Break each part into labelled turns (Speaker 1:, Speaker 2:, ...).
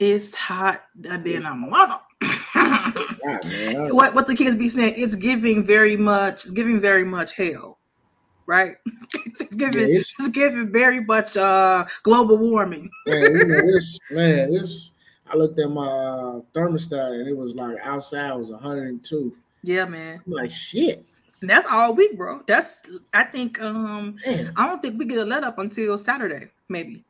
Speaker 1: It's hot than a mother. what what the kids be saying? It's giving very much. It's giving very much hell, right? it's giving. Yeah, it's, it's, giving very much uh global warming.
Speaker 2: man, you know, this man, this. I looked at my uh, thermostat and it was like outside was 102.
Speaker 1: Yeah, man.
Speaker 2: I'm like shit.
Speaker 1: And that's all week, bro. That's I think um man. I don't think we get a let up until Saturday, maybe.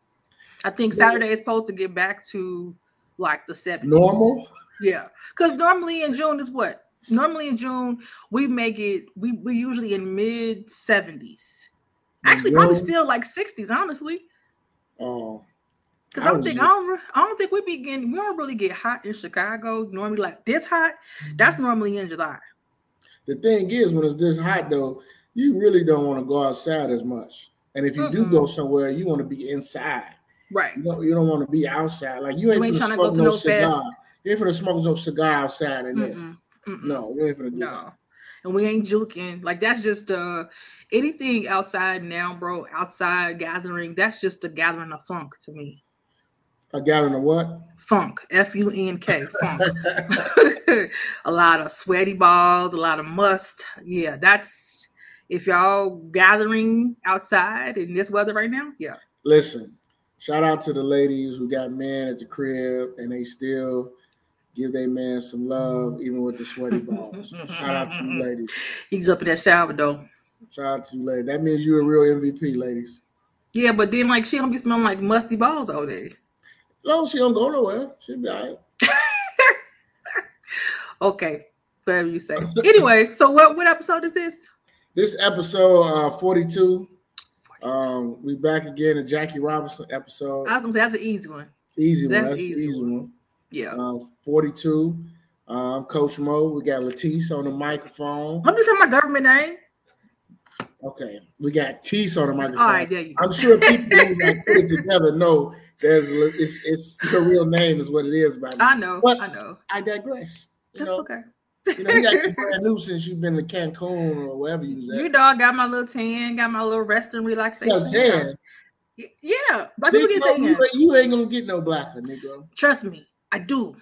Speaker 1: I think Saturday is supposed to get back to like the 70s.
Speaker 2: Normal?
Speaker 1: Yeah. Because normally in June is what? Normally in June, we make it, we we usually in mid 70s. Actually, probably still like 60s, honestly. Oh. Because I don't think I don't, I don't think we be getting we don't really get hot in Chicago normally like this hot. That's mm-hmm. normally in July.
Speaker 2: The thing is, when it's this hot though, you really don't want to go outside as much. And if you Mm-mm. do go somewhere, you want to be inside.
Speaker 1: Right.
Speaker 2: You don't, you don't want to be outside. Like you ain't, you ain't trying to go to no cigar. Fest. You ain't for the smoke no cigar outside in this. No, you ain't for the no. That.
Speaker 1: And we ain't juking. Like that's just uh anything outside now, bro. Outside gathering, that's just a gathering of funk to me.
Speaker 2: A gathering of what?
Speaker 1: Funk. F U N K. Funk. a lot of sweaty balls, a lot of must. Yeah, that's if y'all gathering outside in this weather right now. Yeah.
Speaker 2: Listen, shout out to the ladies who got men at the crib and they still give their man some love even with the sweaty balls. shout out to you ladies.
Speaker 1: He's up in that shower though.
Speaker 2: Shout out to you ladies. That means you're a real MVP, ladies.
Speaker 1: Yeah, but then like she don't be smelling like musty balls all day.
Speaker 2: No, she don't go nowhere. She'll be all right.
Speaker 1: okay, whatever you say. Anyway, so what what episode is this?
Speaker 2: This episode uh 42. Um, we back again a Jackie Robinson episode.
Speaker 1: I was gonna say that's an easy one.
Speaker 2: Easy one. That's, that's easy, easy one. one.
Speaker 1: Yeah.
Speaker 2: Uh, 42. Um, Coach Mo. We got Latisse on the microphone.
Speaker 1: I'm just saying my government name.
Speaker 2: Okay, we got Tease on the microphone. All right, there you go. I'm sure people who put it together know there's it's it's your real name is what it is. By
Speaker 1: I know, but I know.
Speaker 2: I digress.
Speaker 1: That's know? okay.
Speaker 2: You know, you got brand new since you've been to Cancun or wherever you was at.
Speaker 1: You dog got my little tan, got my little rest and relaxation.
Speaker 2: You tan.
Speaker 1: Yeah, black people get tan.
Speaker 2: You, you ain't gonna get no blacker, nigga.
Speaker 1: Trust me, I do.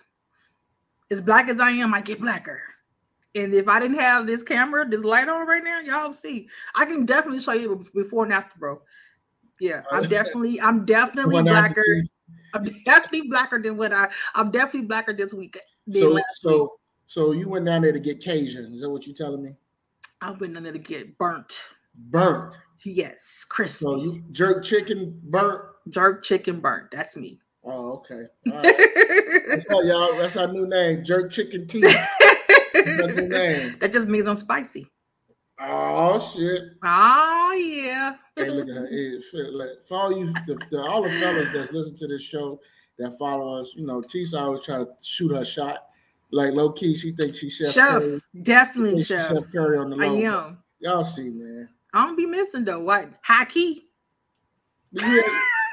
Speaker 1: As black as I am, I get blacker. And if I didn't have this camera, this light on right now, y'all see. I can definitely show you before and after, bro. Yeah, oh, I'm definitely, I'm definitely blacker. I'm definitely blacker than what I. I'm definitely blacker this week.
Speaker 2: So, so, week. So you went down there to get Cajun? Is that what you're telling me?
Speaker 1: I went down there to get burnt.
Speaker 2: Burnt.
Speaker 1: Yes, crispy.
Speaker 2: So you jerk chicken burnt.
Speaker 1: Jerk chicken burnt. That's me.
Speaker 2: Oh, okay. Right. that's all y'all. That's our new name, jerk chicken teeth.
Speaker 1: that just means I'm spicy.
Speaker 2: Oh shit!
Speaker 1: Oh yeah.
Speaker 2: hey, look at her. For all you, the, the, all the fellas that's listen to this show that follow us, you know, Tisa always try to shoot her shot. Like low key, she thinks she's chef.
Speaker 1: Chef, Curry. definitely chef.
Speaker 2: Chef Curry on the low.
Speaker 1: I am.
Speaker 2: Y'all see, man.
Speaker 1: I don't be missing though. What high key?
Speaker 2: Yeah,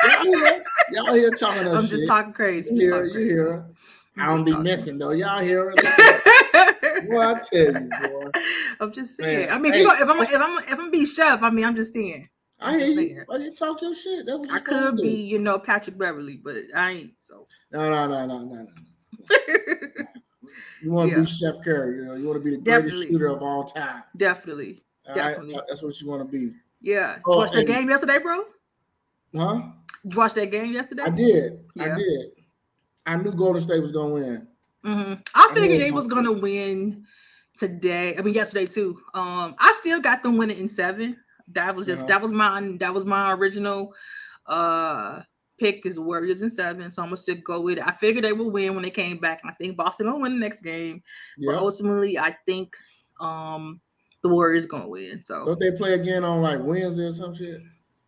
Speaker 2: y'all, here, y'all here talking.
Speaker 1: I'm
Speaker 2: shit.
Speaker 1: just talking crazy.
Speaker 2: You hear? You hear? I don't be missing though. Y'all hear? well, I tell you, boy.
Speaker 1: I'm just saying. Man, I mean, hey, if, I'm if I'm if I'm be chef, I mean, I'm just saying.
Speaker 2: I hear you. Why you talk your shit? That was
Speaker 1: I could be, you know, Patrick Beverley, but I ain't. So
Speaker 2: no, no, no, no, no, no. you want to yeah. be Chef Curry. You know, you want to be the greatest shooter of all time.
Speaker 1: Definitely. Definitely.
Speaker 2: That's what you want to be.
Speaker 1: Yeah. Oh, watch the game yesterday, bro.
Speaker 2: Huh?
Speaker 1: Did you watch that game yesterday? I
Speaker 2: did. Yeah. I did. I knew Golden State was gonna win.
Speaker 1: Mm-hmm. I figured they was gonna win today. I mean, yesterday too. Um, I still got them winning in seven. That was just yeah. that was my that was my original uh pick is Warriors in seven. So I'm gonna still go with it. I figured they would win when they came back, and I think Boston gonna win the next game. Yep. But ultimately, I think um the Warriors gonna win. So
Speaker 2: don't they play again on like Wednesday or some shit?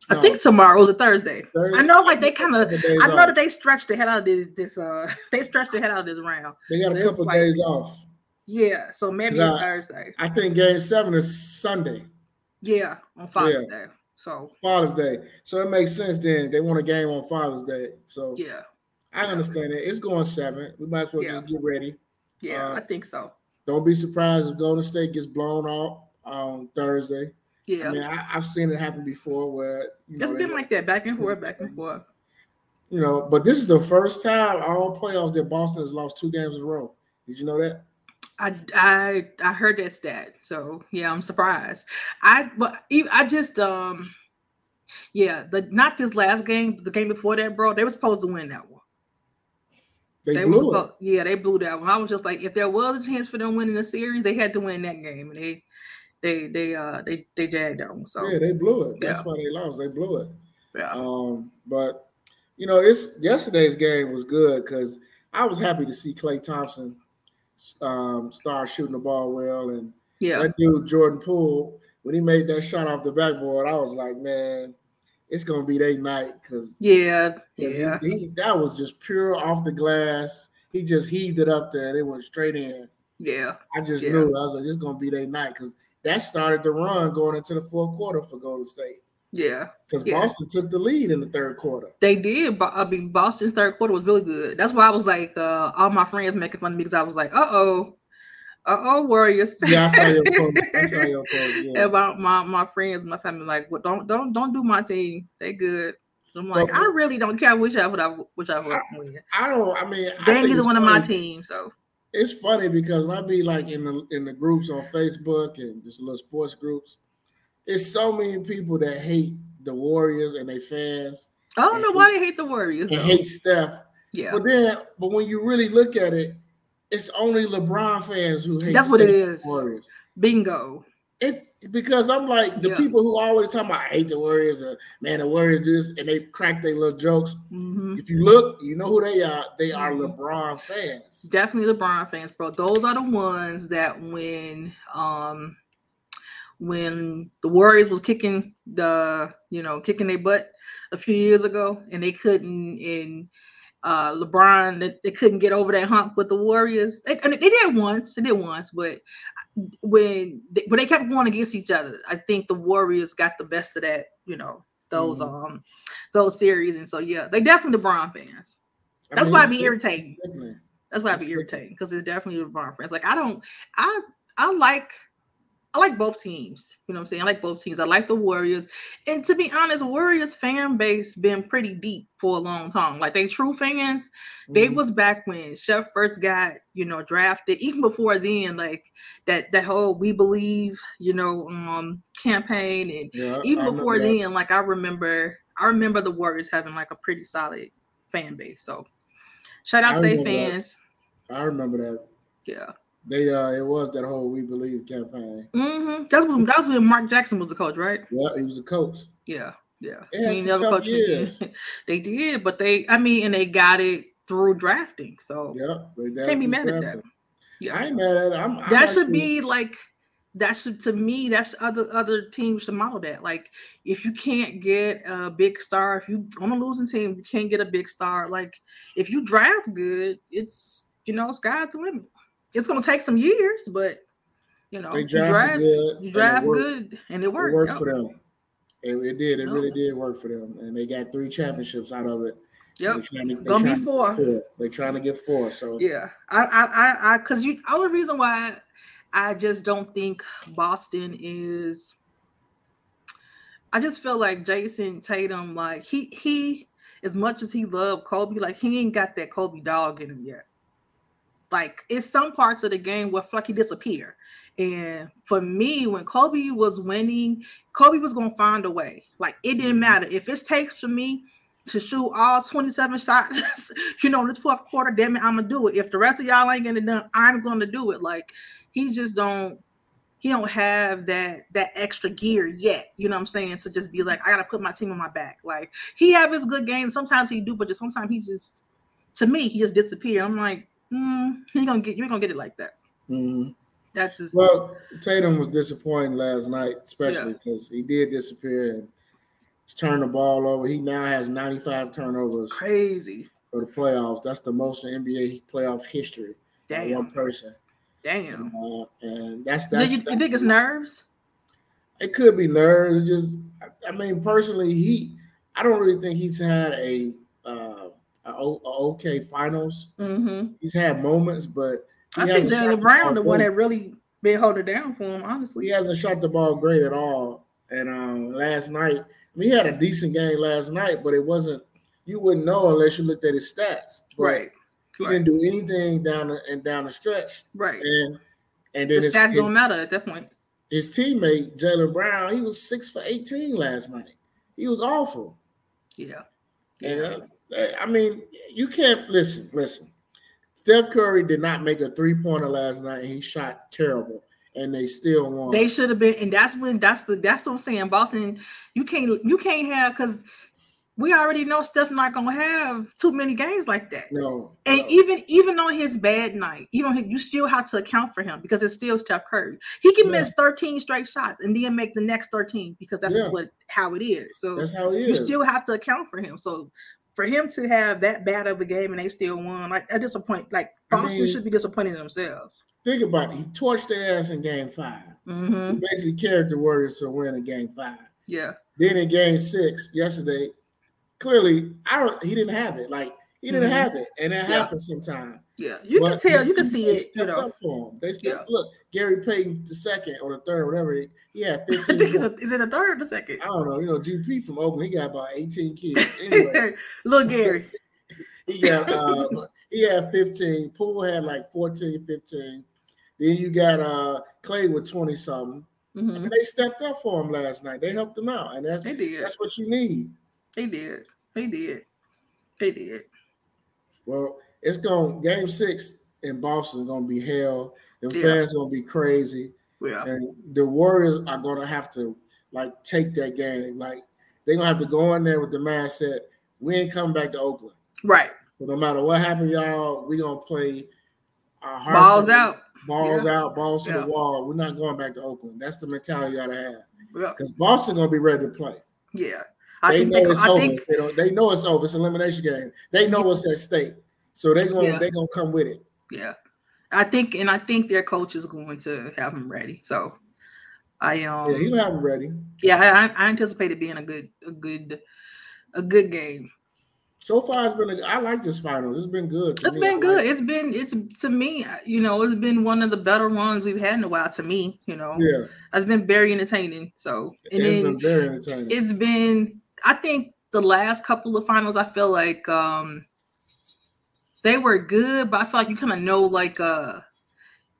Speaker 1: I think tomorrow's a Thursday. Thursday. I know, like they kind of. I know off. that they stretched the head out of this. This uh, they stretched the head out of this round.
Speaker 2: They got a couple like, days off.
Speaker 1: Yeah, so maybe it's I, Thursday.
Speaker 2: I think Game Seven is Sunday.
Speaker 1: Yeah, on Father's yeah. Day. So
Speaker 2: Father's Day. So it makes sense. Then they want a game on Father's Day. So
Speaker 1: yeah,
Speaker 2: I understand it. It's going seven. We might as well yeah. just get ready.
Speaker 1: Yeah, uh, I think so.
Speaker 2: Don't be surprised if Golden State gets blown off on Thursday.
Speaker 1: Yeah,
Speaker 2: I mean, I, have seen it happen before where
Speaker 1: you know, it's been like that, back and forth, back and forth.
Speaker 2: you know, but this is the first time all playoffs that Boston has lost two games in a row. Did you know that?
Speaker 1: I I I heard that stat. So yeah, I'm surprised. I but I just um yeah, the not this last game, the game before that, bro. They were supposed to win that one.
Speaker 2: They,
Speaker 1: They
Speaker 2: blew it.
Speaker 1: supposed, yeah, they blew that one. I was just like, if there was a chance for them winning the series, they had to win that game, and they, they, they, uh, they, they jagged that one. So
Speaker 2: Yeah, they blew it. That's
Speaker 1: Yeah.
Speaker 2: why they lost. They blew it.
Speaker 1: yeah,
Speaker 2: Um, but you know, it's yesterday's game was good because I was happy to see Klay Thompson um, start shooting the ball well, and
Speaker 1: yeah,
Speaker 2: that dude Jordan Poole when he made that shot off the backboard, I was like, man, it's gonna be their night because
Speaker 1: yeah, yeah,
Speaker 2: he, he- that was just pure off the glass. He just heaved it up there and it went straight in.
Speaker 1: yeah,
Speaker 2: I just
Speaker 1: Yeah.
Speaker 2: knew I was like, is gonna be their night because that started the run going into the fourth quarter for Golden State
Speaker 1: yeah.
Speaker 2: because
Speaker 1: Yeah.
Speaker 2: Boston took the lead in the third quarter.
Speaker 1: They did, but I mean, Boston's third quarter was really good. That's why I was like, uh, all my friends making fun of me because I was like, uh oh, uh oh, Warriors.
Speaker 2: Yeah, I saw your post. I saw your post. Yeah.
Speaker 1: About my my friends, my family, like, well, don't don't don't do my team. They good. So I'm like,
Speaker 2: Well,
Speaker 1: I really don't care which I whichever win.
Speaker 2: I don't. I mean,
Speaker 1: They ain't either one of my
Speaker 2: funny-
Speaker 1: teams. So
Speaker 2: It's funny because I be like in the in the groups on Facebook and just little sports groups, it's so many people that hate the Warriors and they fans
Speaker 1: I don't know why they hate the Warriors.
Speaker 2: and
Speaker 1: Though.
Speaker 2: hate Steph.
Speaker 1: Yeah,
Speaker 2: But then, but when you really look at it, it's only LeBron fans who hate.
Speaker 1: That's what it
Speaker 2: Steph and
Speaker 1: is.
Speaker 2: Warriors.
Speaker 1: bingo.
Speaker 2: It because I'm like the
Speaker 1: Yeah.
Speaker 2: people who always talk about I hate the Warriors or man the Warriors do this and they crack their little jokes.
Speaker 1: hmm
Speaker 2: If you look, you know who they are. They are
Speaker 1: Mhm.
Speaker 2: LeBron fans.
Speaker 1: Definitely LeBron fans, bro. Those are the ones that when um when the Warriors was kicking the you know kicking their butt a few years ago and they couldn't and uh LeBron they, they couldn't get over that hump with the Warriors. They, and they did once, they did once, but when they, when they kept going against each other, I think the Warriors got the best of that, you know, those
Speaker 2: Mhm.
Speaker 1: um those series. And so yeah, they definitely LeBron fans.
Speaker 2: I
Speaker 1: That's
Speaker 2: mean,
Speaker 1: why I be irritating. That's why I be irritating because it's definitely LeBron fans. Like I don't, I I like I like both teams. You know what I'm saying? I like both teams. I like the Warriors, and to be honest, Warriors fan base been pretty deep for a long time. Like they true fans. They
Speaker 2: Mhm.
Speaker 1: was back when Chef first got you know drafted. Even before then, like that that whole "We Believe" you know um campaign, and
Speaker 2: Yeah,
Speaker 1: even
Speaker 2: I
Speaker 1: before
Speaker 2: that.
Speaker 1: then, like I remember I remember the Warriors having like a pretty solid fan base. So shout out
Speaker 2: I
Speaker 1: to their
Speaker 2: remember that.
Speaker 1: fans.
Speaker 2: I remember that.
Speaker 1: Yeah.
Speaker 2: They uh it was that whole We Believe campaign.
Speaker 1: Mm-hmm. That was that was when Mark Jackson was the coach, right?
Speaker 2: Yeah, he was a coach.
Speaker 1: Yeah, yeah.
Speaker 2: They had
Speaker 1: He never
Speaker 2: tough
Speaker 1: coached again. they did, but they, I mean, and they got it through drafting. So
Speaker 2: Yeah,
Speaker 1: can't be
Speaker 2: definitely
Speaker 1: mad at that.
Speaker 2: drafted. I ain't mad at it. I'm, I'm
Speaker 1: that should
Speaker 2: actually-
Speaker 1: be like that should to me. That's other other teams should model that. Like if you can't get a big star, if you on a losing team, you can't get a big star. Like if you draft good, it's you know sky's the limit. It's gonna take some years, but you know you draft
Speaker 2: good.
Speaker 1: you draft
Speaker 2: worked.
Speaker 1: good and it
Speaker 2: It
Speaker 1: worked.
Speaker 2: worked
Speaker 1: Yep.
Speaker 2: for them. It, it did. It
Speaker 1: No.
Speaker 2: really did work for them, and they got three championships out of it.
Speaker 1: Yep.
Speaker 2: To,
Speaker 1: Gonna be
Speaker 2: to
Speaker 1: four.
Speaker 2: get four. Trying to get four. So
Speaker 1: Yeah, I, I, I, I, because you. Only reason why I just don't think Boston is. I just feel like Jayson Tatum, like he he, as much as he loved Kobe, like he ain't got that Kobe dog in him yet. Like it's some parts of the game where he disappear. And for me, when Kobe was winning, Kobe was gonna find a way. Like it didn't
Speaker 2: Mhm.
Speaker 1: matter if it takes for me to shoot all 27 shots, you know, in this fourth quarter, damn it, I'm gonna do it. If the rest of y'all ain't gonna done, I'm gonna do it. Like he just don't he don't have that that extra gear yet. You know what I'm saying? To just be like, I gotta put my team on my back. Like he have his good games. Sometimes he do, but just sometimes he just to me, he just disappear. I'm like, mm, he gonna get you're gonna get it like that.
Speaker 2: mhm.
Speaker 1: That's just
Speaker 2: well, Tatum was disappointing last night, especially because he did disappear and turned the ball over. He now has 95 turnovers
Speaker 1: crazy.
Speaker 2: for the playoffs. That's the most in NBA playoff history. by One
Speaker 1: Damn.
Speaker 2: person.
Speaker 1: Damn.
Speaker 2: Uh, and that's
Speaker 1: Do
Speaker 2: that's,
Speaker 1: you, you
Speaker 2: that's-
Speaker 1: think it's nerves?
Speaker 2: it could be nerves. It's just I- I mean, personally, he I don't really think he's had a, o- okay finals.
Speaker 1: Mm-hmm.
Speaker 2: He's had moments, but
Speaker 1: I think Jaylen Brown, the
Speaker 2: ball
Speaker 1: one that really been holding down for him, honestly.
Speaker 2: he hasn't shot the ball great at all. And um last night, I mean, he had a decent game last night, but it wasn't you wouldn't know unless you looked at his stats.
Speaker 1: But right.
Speaker 2: He right. didn't do anything down the, and down the stretch.
Speaker 1: Right.
Speaker 2: And and then
Speaker 1: the stats his, don't matter at that point.
Speaker 2: His teammate Jaylen Brown, he was six for eighteen last night. He was awful.
Speaker 1: Yeah.
Speaker 2: And uh, I mean, you can't listen. Listen, Steph Curry did not make a three pointer last night, and he shot terrible and they still won.
Speaker 1: They should have been, and that's when that's the that's what I'm saying. Boston, you can't you can't have because we already know Steph not gonna have too many games like that.
Speaker 2: No,
Speaker 1: and
Speaker 2: no.
Speaker 1: even even on his bad night, you know you still have to account for him because it's still Steph Curry. He can yeah. miss 13 straight shots and then make the next 13 because that's yeah. what how it is. So
Speaker 2: that's how it is.
Speaker 1: You still have to account for him. So for him to have that bad of a game and they still won, like at disappoint, like Boston I mean, should be disappointed in themselves.
Speaker 2: Think about it. He torched their ass in game 5
Speaker 1: mm-hmm.
Speaker 2: He basically carried the Warriors to win in game five.
Speaker 1: Yeah.
Speaker 2: Then in game six yesterday, clearly I don't he didn't have it. Like he didn't mm-hmm. have it, and that yeah. happens sometimes.
Speaker 1: Yeah, you but can tell, you can see it. You know,
Speaker 2: up for him. They stepped, yeah. look. Gary Payton the second or the third, whatever. He, he had
Speaker 1: fifteen. I think it's a, is it the third or the second?
Speaker 2: I don't know. You know, GP from Oakland, he got about eighteen kids. Anyway,
Speaker 1: little Gary.
Speaker 2: he got uh, he had fifteen. Poole had like 14, 15. Then you got uh Klay with twenty something. Mm-hmm. And they stepped up for him last night. They helped him out, and that's
Speaker 1: they did.
Speaker 2: That's what you need.
Speaker 1: They did. They did. They did.
Speaker 2: Well, it's going game six in Boston is gonna be hell. The yeah. fans gonna be crazy.
Speaker 1: Yeah.
Speaker 2: And the Warriors are gonna have to like take that game. Like they're gonna have to go in there with the mindset, we ain't coming back to Oakland.
Speaker 1: Right.
Speaker 2: But no matter what happened, y'all, we gonna play
Speaker 1: our balls out.
Speaker 2: Balls yeah. out, balls to yeah. the wall. We're not going back to Oakland. That's the mentality you gotta have. Because Boston gonna be ready to play.
Speaker 1: Yeah.
Speaker 2: I they know they, it's I over. Think, they, they know it's over. It's an elimination game. They know what's at stake. So they're gonna yeah. they're gonna come with it.
Speaker 1: Yeah. I think and I think their coach is going to have them ready. So I um
Speaker 2: yeah, he'll have them ready.
Speaker 1: Yeah, I, I anticipate it being a good a good a good game.
Speaker 2: So far, it's been. A, I like this final. It's been good.
Speaker 1: It's
Speaker 2: me.
Speaker 1: been good. It's been. It's to me. You know, it's been one of the better ones we've had in a while. To me, you know.
Speaker 2: Yeah.
Speaker 1: It's been very entertaining. So
Speaker 2: and it's then been very entertaining.
Speaker 1: It's been. I think the last couple of finals, I feel like um they were good, but I feel like you kind of know like uh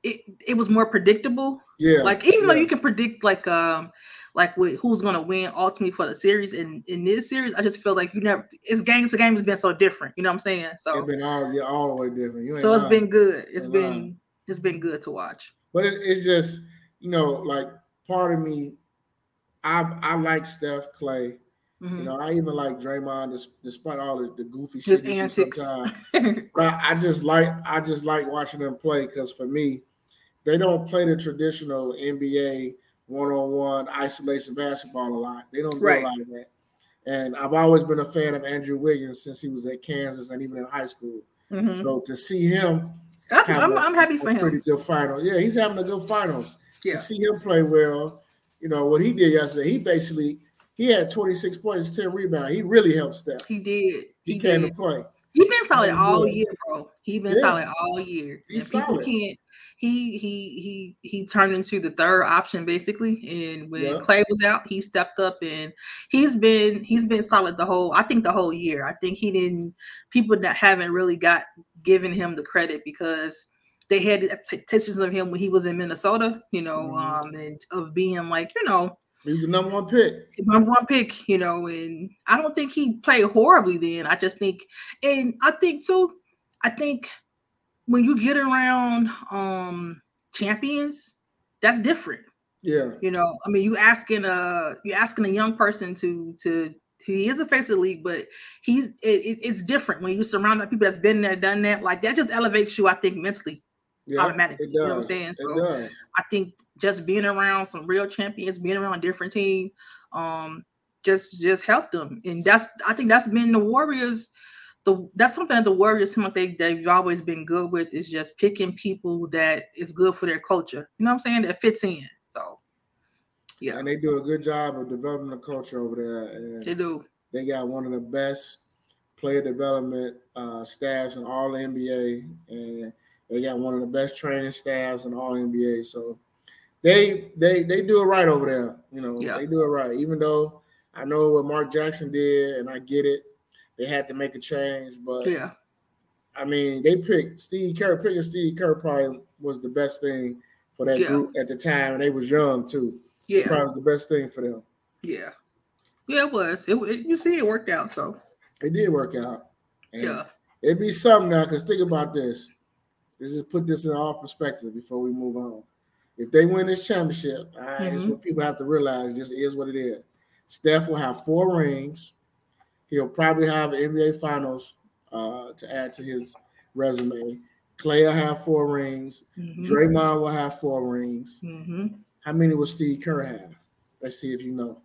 Speaker 1: it it was more predictable.
Speaker 2: Yeah.
Speaker 1: Like even
Speaker 2: yeah.
Speaker 1: though you can predict like um like with who's gonna win ultimately for the series in in this series, I just feel like you never it's games to game has been so different. You know what I'm saying? So
Speaker 2: it's been all yeah, all the way different.
Speaker 1: so it's lying. been good. It's been lying. it's been good to watch.
Speaker 2: But it, it's just you know like part of me, I I like Steph Klay. Mm-hmm. You know, I even like Draymond, despite all the, the goofy
Speaker 1: His shit. antics.
Speaker 2: but I just like I just like watching them play because for me, they don't play the traditional NBA one-on-one isolation basketball a lot. They don't do right. a lot of that. And I've always been a fan of Andrew Wiggins since he was at Kansas and even in high school. Mm-hmm. So to see him,
Speaker 1: I'm, I'm, I'm happy for him.
Speaker 2: Pretty good final. Yeah, he's having a good final.
Speaker 1: Yeah.
Speaker 2: To see him play well, you know what he did yesterday. He basically he had 26 points, 10 rebounds. He really helped Steph.
Speaker 1: He did.
Speaker 2: He, he came did. to play.
Speaker 1: He been solid all year, bro. He been yeah. solid all year.
Speaker 2: He's
Speaker 1: and people
Speaker 2: solid.
Speaker 1: can't. He he he he turned into the third option basically. And when yeah. Klay was out, he stepped up and he's been he's been solid the whole. I think the whole year. I think he didn't. People that haven't really got given him the credit because they had expectations of him when he was in Minnesota. You know, mm-hmm. um, and of being like you know
Speaker 2: He's the number one pick.
Speaker 1: Number one pick, you know, and I don't think he played horribly then. I just think, and I think too, I think when you get around um champions, that's different.
Speaker 2: Yeah.
Speaker 1: You know, I mean, you asking a you asking a young person to to he is a face of the league, but he's it, it's different when you surround that people that's been there, done that. Like that just elevates you, I think, mentally yeah, automatically. You know what I'm saying? So I think just being around some real champions, being around a different team, um, just just helped them. And that's I think that's been the Warriors. The that's something that the Warriors team they they've always been good with is just picking people that is good for their culture. You know what I'm saying? That fits in. So yeah.
Speaker 2: And they do a good job of developing the culture over there. And
Speaker 1: they do.
Speaker 2: They got one of the best player development uh, staffs in all the NBA. And they got one of the best training staffs in all NBA. So they they they do it right over there. You know, yeah. they do it right. Even though I know what Mark Jackson did, and I get it. they had to make a change. But
Speaker 1: yeah,
Speaker 2: I mean, they picked Steve Kerr. Picking Steve Kerr probably was the best thing for that yeah. group at the time, and they was young too. Yeah, probably was the best thing for them.
Speaker 1: Yeah, yeah, it was. It, it you see, it worked out. So
Speaker 2: it did work out.
Speaker 1: And yeah,
Speaker 2: it'd be something now. Because think about this. This is put this in all perspective before we move on. If they win this championship, all right, mm-hmm. what people have to realize. Just is what it is. Steph will have four rings. He'll probably have NBA Finals uh, to add to his resume. Klay will have four rings. Mm-hmm. Draymond will have four rings. Mm-hmm. How many will Steve Kerr have? Let's see if you know.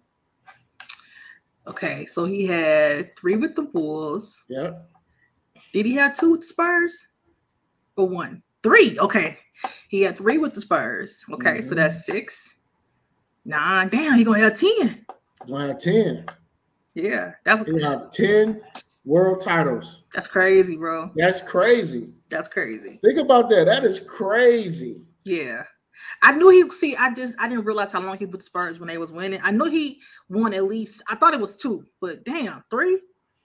Speaker 1: Okay, so he had three with the Bulls.
Speaker 2: Yep.
Speaker 1: Did he have two with the Spurs? Or one? Three. Okay. He had three with the Spurs. Okay, mm-hmm. so that's six. Nine. Damn, he gonna have 10.
Speaker 2: Gonna have 10.
Speaker 1: Yeah, that's
Speaker 2: he have 10 world titles.
Speaker 1: That's crazy, bro.
Speaker 2: That's crazy.
Speaker 1: That's crazy.
Speaker 2: Think about that. That is crazy.
Speaker 1: Yeah. I knew he see. I just I didn't realize how long he with the Spurs when they was winning. I know he won at least. I thought it was two, but damn, three.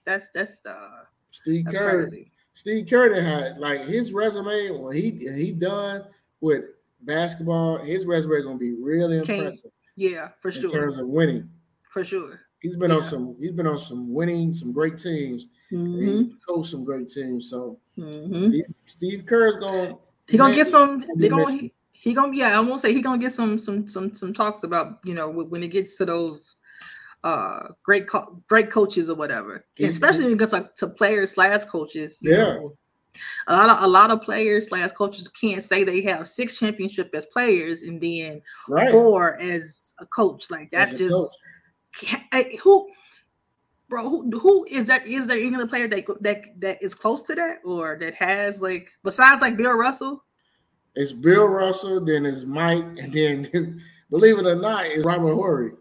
Speaker 1: That's that's uh
Speaker 2: Steve that's Kerr. Crazy. Steve Kerr had like his resume when he he done with basketball. His resume is gonna be really impressive.
Speaker 1: Yeah, for sure.
Speaker 2: In terms of winning,
Speaker 1: for sure.
Speaker 2: He's been yeah. on some. He's been on some winning, some great teams. Mm-hmm. He's coached some great teams. So mm-hmm. Steve, Steve Kerr's going.
Speaker 1: He gonna get some. They gonna. He, he gonna. Yeah, I won't say he gonna get some. Some. Some. Some talks about you know when it gets to those uh great co- great coaches or whatever. Especially when it gets like to players slash coaches
Speaker 2: yeah. know,
Speaker 1: a lot of a lot of players slash coaches can't say they have six championship as players and then right. four as a coach. Like that's just who bro who, who is that is there any other player that that that is close to that or that has like besides like bill russell?
Speaker 2: It's bill russell then it's mike and then believe it or not it's robert horry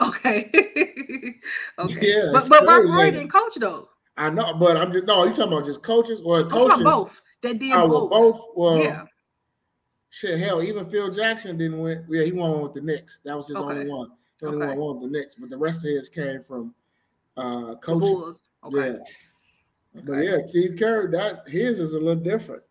Speaker 1: okay okay yeah but but robert horry didn't coach though
Speaker 2: i know but i'm just no you talking about just coaches or coaches
Speaker 1: both that did oh, both.
Speaker 2: both well yeah shit hell even phil jackson didn't win yeah he won one with the Knicks. that was his okay. only one the only okay. one won the Knicks, but the rest of his came from uh coaching. Okay. Yeah. Okay. But yeah, Steve Kerr, that his is a little different.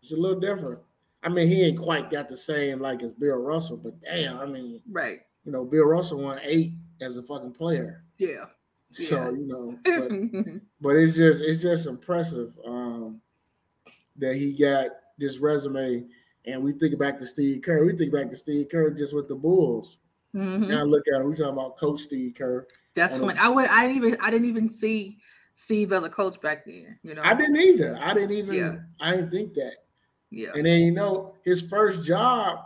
Speaker 2: It's a little different. I mean, he ain't quite got the same like as Bill Russell, but damn, I mean,
Speaker 1: right.
Speaker 2: You know, Bill Russell won eight as a fucking player.
Speaker 1: Yeah.
Speaker 2: So yeah. you know, but, but it's just it's just impressive um, that he got this resume and we think back to Steve Kerr. We think back to Steve Kerr just with the Bulls. Mm-hmm. Now look at him. We talking about Coach Steve Kerr.
Speaker 1: That's when I went. I didn't even. I didn't even see Steve as a coach back then. You know.
Speaker 2: I didn't either. I didn't even. Yeah. I didn't think that.
Speaker 1: Yeah.
Speaker 2: And then you know his first job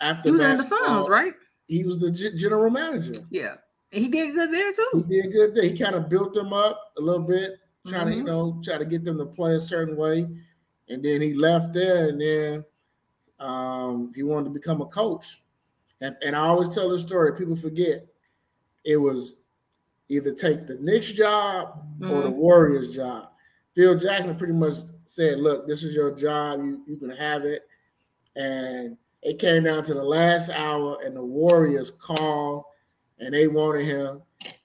Speaker 2: after
Speaker 1: he was in the Suns, right?
Speaker 2: He was the g- general manager.
Speaker 1: Yeah. And he did good there too.
Speaker 2: He did good there. He kind of built them up a little bit, trying mm-hmm. to you know try to get them to play a certain way, and then he left there, and then um, he wanted to become a coach. And, and I always tell the story, people forget it was either take the Knicks job mm-hmm. or the mm-hmm. Warriors job. Phil Jackson pretty much said, Look, this is your job, you, you can have it. And it came down to the last hour, and the Warriors called and they wanted him.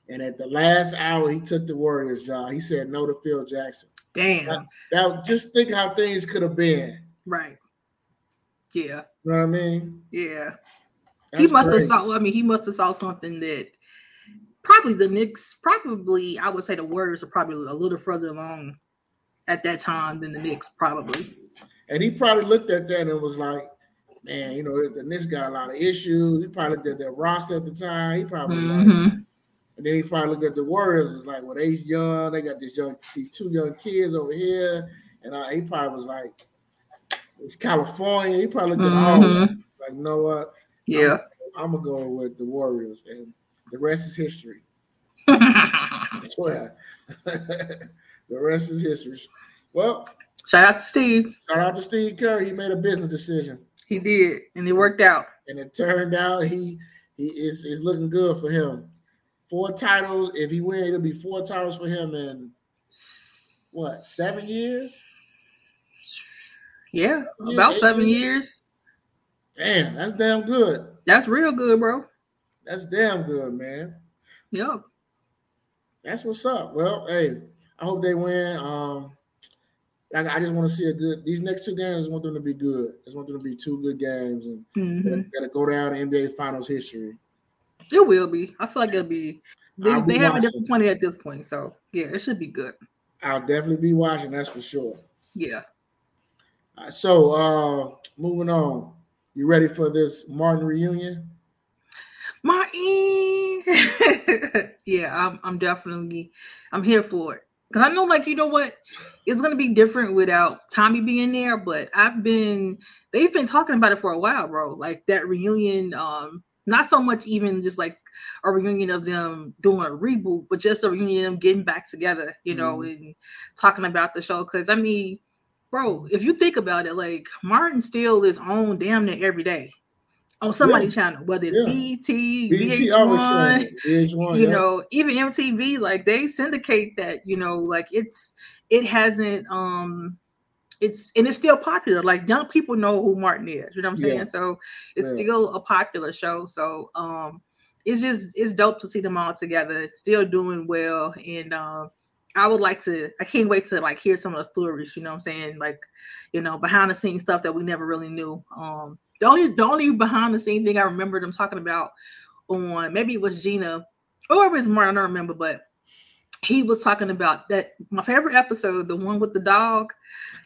Speaker 2: And at the last hour, he took the Warriors job. He said no to Phil Jackson.
Speaker 1: Damn.
Speaker 2: Now, now just think how things could have been.
Speaker 1: Right. Yeah.
Speaker 2: You know what I mean?
Speaker 1: Yeah. That's he must crazy. have saw. I mean, he must have saw something that probably the Knicks, probably I would say the Warriors are probably a little further along at that time than the Knicks, probably.
Speaker 2: And he probably looked at that and was like, "Man, you know, the Knicks got a lot of issues." He probably looked at their roster at the time. He probably mm-hmm. like, and then he probably looked at the Warriors. Was like, "Well, they young. They got this young, these two young kids over here." And uh, he probably was like, it's California. He probably did mm-hmm. all like, you know what?
Speaker 1: Yeah.
Speaker 2: I'm, I'm, gonna go with the Warriors, and the rest is history. I swear. the rest is history. Well,
Speaker 1: shout out to Steve.
Speaker 2: Shout out to Steve Curry. He made a business decision.
Speaker 1: He did, and it worked out.
Speaker 2: And it turned out he he is is looking good for him. Four titles. If he wins, it'll be four titles for him in what seven years?
Speaker 1: Yeah, about seven years.
Speaker 2: Damn, that's damn good.
Speaker 1: That's real good, bro.
Speaker 2: That's damn good, man.
Speaker 1: Yep.
Speaker 2: That's what's up. Well, hey, I hope they win. Um, I just want to see a good. These next two games, I want them to be good. I just want them to be two good games, and mm-hmm. gotta go down NBA Finals history.
Speaker 1: It will be. I feel like it'll be. They, they haven't disappointed at this point, so yeah, it should be good.
Speaker 2: I'll definitely be watching. That's for sure.
Speaker 1: Yeah.
Speaker 2: Uh, so, uh moving on. You ready for this Martin reunion?
Speaker 1: Martin. yeah, I'm. I'm definitely. I'm here for it because I know, like, you know what, it's gonna be different without Tommy being there. But I've been. They've been talking about it for a while, bro. Like that reunion. Um, not so much even just like a reunion of them doing a reboot, but just a reunion of them getting back together, you know, mm. and talking about the show. Because I mean, bro, if you think about it, like Martin still is on damn near every day on somebody's yeah. channel, whether it's yeah. BT, VH1, VH1 you yeah. know, even MTV, like they syndicate that, you know, like it's it hasn't um it's and it's still popular. Like young people know who Martin is, you know what I'm saying? So it's still a popular show. So um it's just it's dope to see them all together, still doing well. And um I would like to, I can't wait to like hear some of the stories, you know what I'm saying? Like, you know, behind the scenes stuff that we never really knew. Um the only the only behind the scene thing I remember them talking about on maybe it was Gina or it was Martin, I don't remember, but he was talking about that my favorite episode, the one with the dog,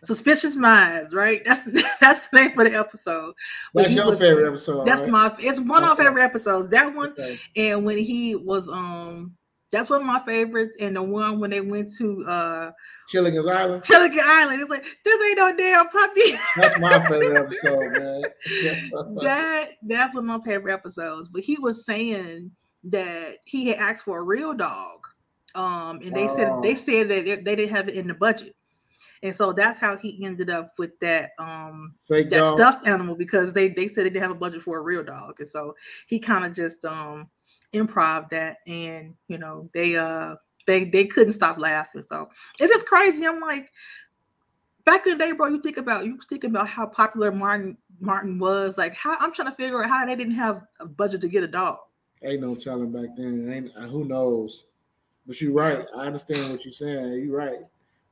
Speaker 1: Suspicious Minds, right? That's that's the name of the episode.
Speaker 2: That's your was, favorite episode.
Speaker 1: That's right? my it's one okay. of my favorite episodes. That one, okay. and when he was um that's one of my favorites. And the one when they went to uh
Speaker 2: Island.
Speaker 1: Gilligan Island. It's like, this ain't no damn puppy.
Speaker 2: That's my favorite episode, man.
Speaker 1: that that's one of my favorite episodes. But he was saying that he had asked for a real dog. Um, and they oh. said they said that they didn't have it in the budget. And so that's how he ended up with that um Fake that dog. stuffed animal because they they said they didn't have a budget for a real dog. And so he kind of just um improv that and you know they uh they they couldn't stop laughing. So it's just crazy. I'm like back in the day bro you think about you think about how popular martin martin was. Like how i'm trying to figure out how they didn't have a budget to get a dog.
Speaker 2: Ain't no telling back then. Ain't uh, who knows? But you're right. I understand what you're saying. You're right.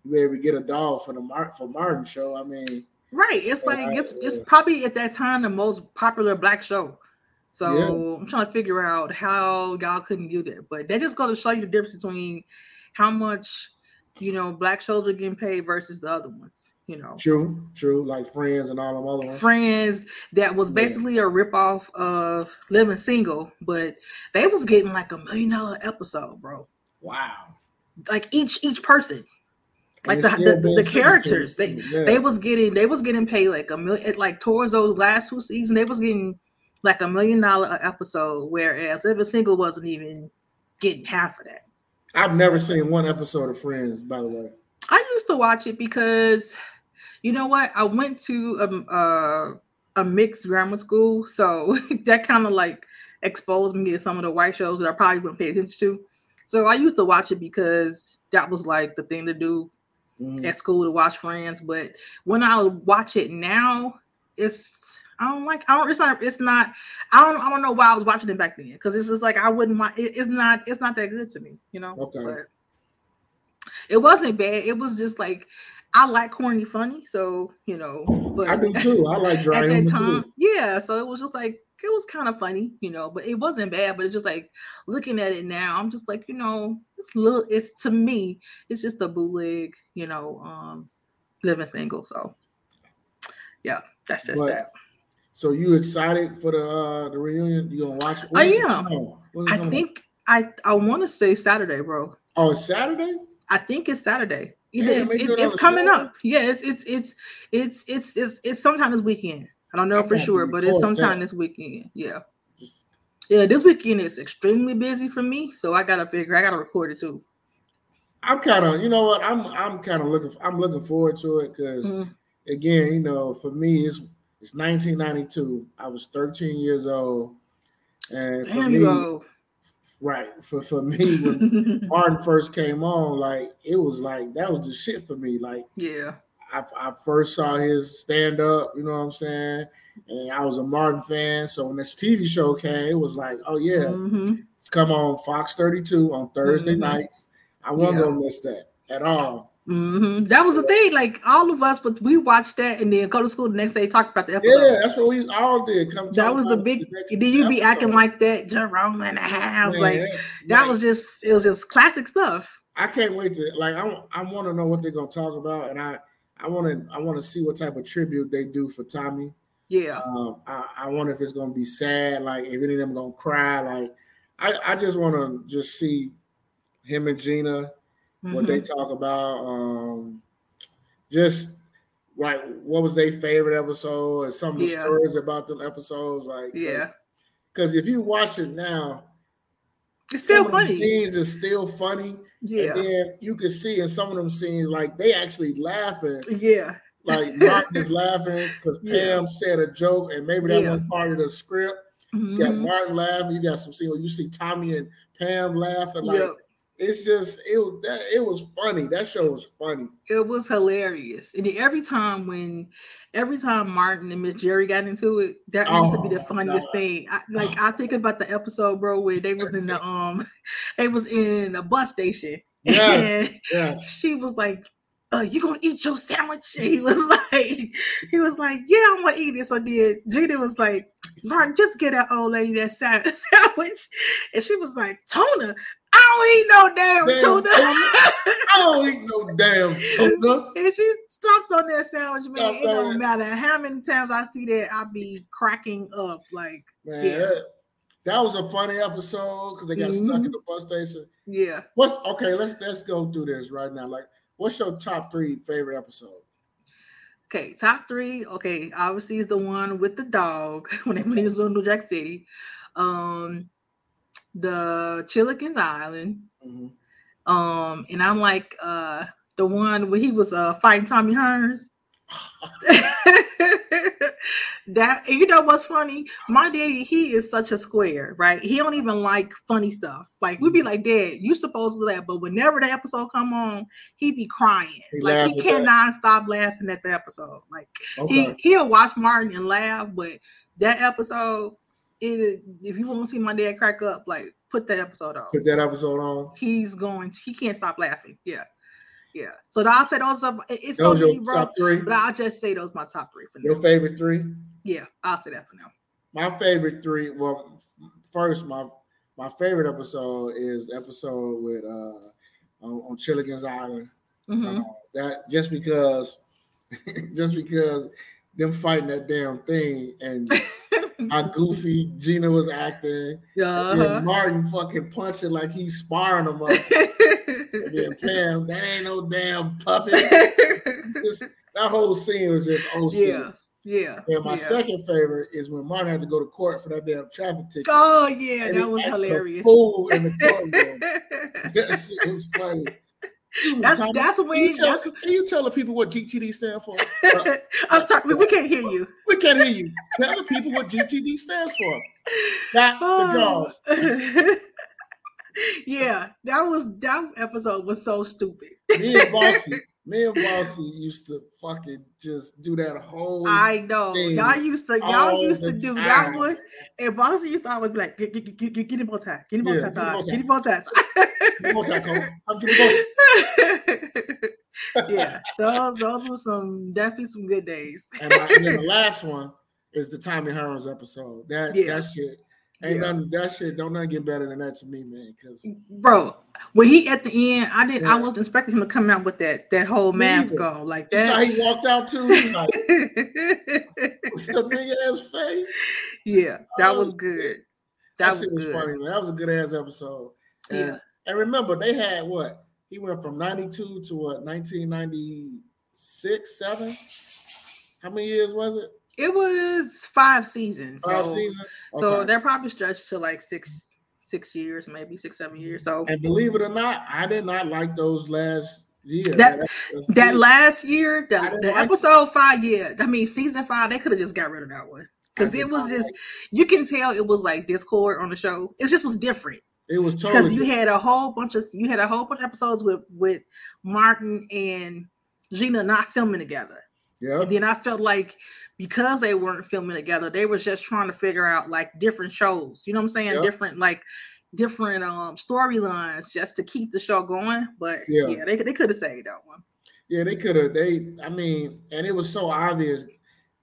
Speaker 2: You able to get a dog for the Martin for martin show. I mean
Speaker 1: right. It's like it's it's probably at that time the most popular black show so yeah. I'm trying to figure out how y'all couldn't do that. But that just going to show you the difference between how much you know black shows are getting paid versus the other ones. You know,
Speaker 2: true, true, like Friends and all them other ones.
Speaker 1: Friends that was basically yeah. a ripoff of Living Single, but they was getting like a million dollar episode, bro.
Speaker 2: Wow.
Speaker 1: Like each each person like the, the, the, characters they yeah. they was getting they was getting paid like a million like towards those last two seasons they was getting like a million dollar episode, whereas Living Single wasn't even getting half of that.
Speaker 2: I've never seen one episode of Friends, by the way.
Speaker 1: I used to watch it because, you know what? I went to a, a, a mixed grammar school, so that kind of like exposed me to some of the white shows that I probably wouldn't pay attention to. So I used to watch it because that was like the thing to do mm. at school to watch Friends. But when I watch it now, it's I don't like. I don't. It's not. It's not. I don't. I don't know why I was watching it back then because it's just like I wouldn't. It, it's not. It's not that good to me. You know.
Speaker 2: Okay. But
Speaker 1: it wasn't bad. It was just like I like corny funny. So you know. But
Speaker 2: I do too. I like dry at that time. Too.
Speaker 1: Yeah. So it was just like it was kind of funny, you know, but it wasn't bad. But it's just like looking at it now, I'm just like, you know, it's little. It's to me, it's just a bootleg, you know, um, living single. So yeah, that's just but, that.
Speaker 2: So you excited for the uh the reunion? You gonna watch?
Speaker 1: I am. I think I I want to say Saturday, bro.
Speaker 2: Oh, it's Saturday.
Speaker 1: I think it's Saturday. Damn, it's, it's, it's coming up. Yeah, it's it's it's it's it's it's, it's sometime this weekend. I don't know I for sure, but it's sometime that. this weekend. Yeah. Yeah, this weekend is extremely busy for me, so I gotta figure. I gotta record it too.
Speaker 2: I'm kind of, you know what? I'm I'm kind of looking. I'm looking forward to it because, mm-hmm. again, you know, for me, it's it's 1992. I was 13 years old, and Damn for me, right for for me when Martin first came on, like it was like that was the shit for me. Like,
Speaker 1: yeah,
Speaker 2: I, I first saw his stand up. You know what I'm saying? And I was a Martin fan, so when this TV show came, it was like, oh yeah, mm-hmm. it's come on Fox 32 on Thursday mm-hmm. nights, I wasn't yeah. gonna miss that at all.
Speaker 1: Mm-hmm. That was the thing. Like all of us, but we watched that and then go to school the next day, talk about the episode.
Speaker 2: Yeah, that's what we all did. Come.
Speaker 1: That was the big. The did you be acting like that, Jerome in the house? Man, like that like, was just. It was just classic stuff.
Speaker 2: I can't wait to like. I I want to know what they're gonna talk about, and I I want to I want to see what type of tribute they do for Tommy.
Speaker 1: Yeah.
Speaker 2: Um, I, I wonder if it's gonna be sad. Like if any of them gonna cry. Like I I just want to just see him and Gina mm-hmm. what they mm-hmm. talk about. Um, just like what was their favorite episode and some of the yeah. stories about the episodes. Like,
Speaker 1: yeah,
Speaker 2: because if you watch it now,
Speaker 1: it's still funny.
Speaker 2: scenes is still funny. Yeah, and then you can see in some of them scenes like they actually laughing.
Speaker 1: Yeah.
Speaker 2: Like Martin is laughing because yeah. Pam said a joke, and maybe that yeah. was part of the script. Mm-hmm. You got mm-hmm. Martin laughing. You got some scene where you see Tommy and Pam laughing. Like yep it's just it was that it was funny. That show was funny.
Speaker 1: It was hilarious. And every time when every time Martin and Miss Geri got into it, that oh, used to be the oh, funniest thing. I, like I think about the episode, bro, where they was in the um they was in a bus station.
Speaker 2: Yes, yes.
Speaker 1: She was like, uh, you gonna eat your sandwich? And he was like, he was like, yeah, I'm gonna eat it. So did Gina was like, Martin, just get that old lady that sandwich. And she was like, Tona, I don't eat no damn, damn tuna.
Speaker 2: I don't eat no damn tuna.
Speaker 1: And she stopped on that sandwich, man. it don't matter how many times I see that, I be cracking up. Like, man, yeah.
Speaker 2: that, that was a funny episode because they got mm-hmm. stuck in the bus station.
Speaker 1: Yeah.
Speaker 2: What's okay? Let's let's go through this right now. Like, what's your top three favorite episode?
Speaker 1: Okay, top three. Okay, obviously is the one with the dog when, when he was in New Jack City. Um, the Gilligan's Island. Mm-hmm. Um, and I'm like uh the one where he was uh fighting Tommy Hearns. that you know what's funny? My daddy, he is such a square, right? He don't even like funny stuff. Like we'd be like, Dad, you supposed to laugh, but whenever the episode come on, he be crying. He like he cannot that. stop laughing at the episode. Like okay. he he'll watch Martin and laugh, but that episode, it if you want to see my dad crack up, like put that episode on.
Speaker 2: Put that episode on.
Speaker 1: He's going. He can't stop laughing. Yeah, yeah. So I'll say those are. It's those so many, bro. Top three. But I'll just say those my top three for
Speaker 2: now. Your favorite three?
Speaker 1: Yeah, I'll say that for now.
Speaker 2: My favorite three. Well, first my my favorite episode is episode with uh on, on Gilligan's Island. Mm-hmm. Uh, that just because, just because them fighting that damn thing and how goofy Gina was acting. Uh-huh. Martin fucking punching like he's sparring him up. and then Pam, that ain't no damn puppet. just, that whole scene was just OC.
Speaker 1: Yeah. Yeah.
Speaker 2: And my
Speaker 1: yeah.
Speaker 2: second favorite is when Martin had to go to court for that damn traffic ticket.
Speaker 1: Oh yeah, and that was hilarious.
Speaker 2: Fool in the courtroom. that shit was funny.
Speaker 1: That's Tommy, that's when.
Speaker 2: You, tell,
Speaker 1: that's,
Speaker 2: can you tell the people what GTD stands for?
Speaker 1: Uh, I'm sorry, we can't hear you.
Speaker 2: We can't hear you. Tell the people what GTD stands for. Not oh. the jaws.
Speaker 1: yeah, that was that episode was so stupid.
Speaker 2: Me and Bossy, me and Bossy used to fucking just do that whole.
Speaker 1: I know y'all used to y'all used to do time. that one, and Bossy used to always be like, "Get get get get, get him both tie, get him both tie, get him both tie." yeah, those those were some definitely some good days.
Speaker 2: and, my, and then the last one is the Tommy Hearns episode. That yeah. that shit Ain't yeah. nothing that shit don't nothing get better than that to me, man. Because
Speaker 1: bro, when he at the end, I didn't. Yeah. I wasn't expecting him to come out with that that whole mask on like that.
Speaker 2: how he walked out too. Like, big ass face.
Speaker 1: Yeah, that oh, was, was good. That, that was, was
Speaker 2: funny, man. That was a good ass episode. And, yeah. And remember, they had what? He went from ninety two to what? Nineteen ninety six, seven. How many years was it?
Speaker 1: It was five seasons.
Speaker 2: Five so, seasons.
Speaker 1: Okay. So they're probably stretched to like six, six years, maybe six, seven years. So
Speaker 2: and believe it or not, I did not like those last years.
Speaker 1: That that, that last year, the, the like episode it. five, yeah. I mean, season five, they could have just got rid of that one because it was just like you can tell it was like discord on the show. It just was different.
Speaker 2: It was totally
Speaker 1: because you had a whole bunch of you had a whole bunch of episodes with with Martin and Gina not filming together.
Speaker 2: Yeah.
Speaker 1: And then I felt like because they weren't filming together, they was just trying to figure out like different shows. You know what I'm saying? Yep. Different like different um storylines just to keep the show going. But yeah, yeah they they could have saved that one.
Speaker 2: Yeah, they could have. They, I mean, and it was so obvious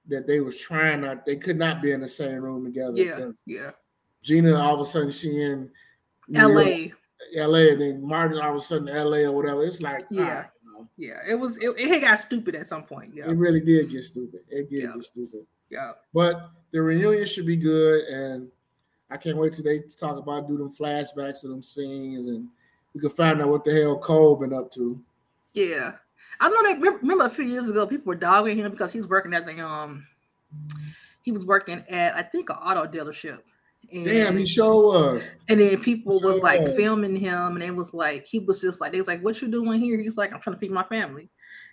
Speaker 2: that they was trying not. They could not be in the same room together.
Speaker 1: Yeah, yeah.
Speaker 2: Gina, all of a sudden, she in
Speaker 1: New L.A.
Speaker 2: York, L.A. and then Martin, all of a sudden, L.A. or whatever. It's like,
Speaker 1: yeah, ah, yeah. It was. It, it got stupid at some point. Yeah,
Speaker 2: it really did get stupid. It did yeah. get stupid.
Speaker 1: Yeah,
Speaker 2: but the reunion should be good, and I can't wait till they talk about do them flashbacks of them scenes, and we can find out what the hell Cole been up to.
Speaker 1: Yeah, I know that. Remember a few years ago, people were dogging him because he's working at the um, he was working at I think an auto dealership.
Speaker 2: And, Damn, he sure was.
Speaker 1: And then people sure was like was. filming him, and it was like he was just like they was like, "What you doing here?" He's like, "I'm trying to feed my family,"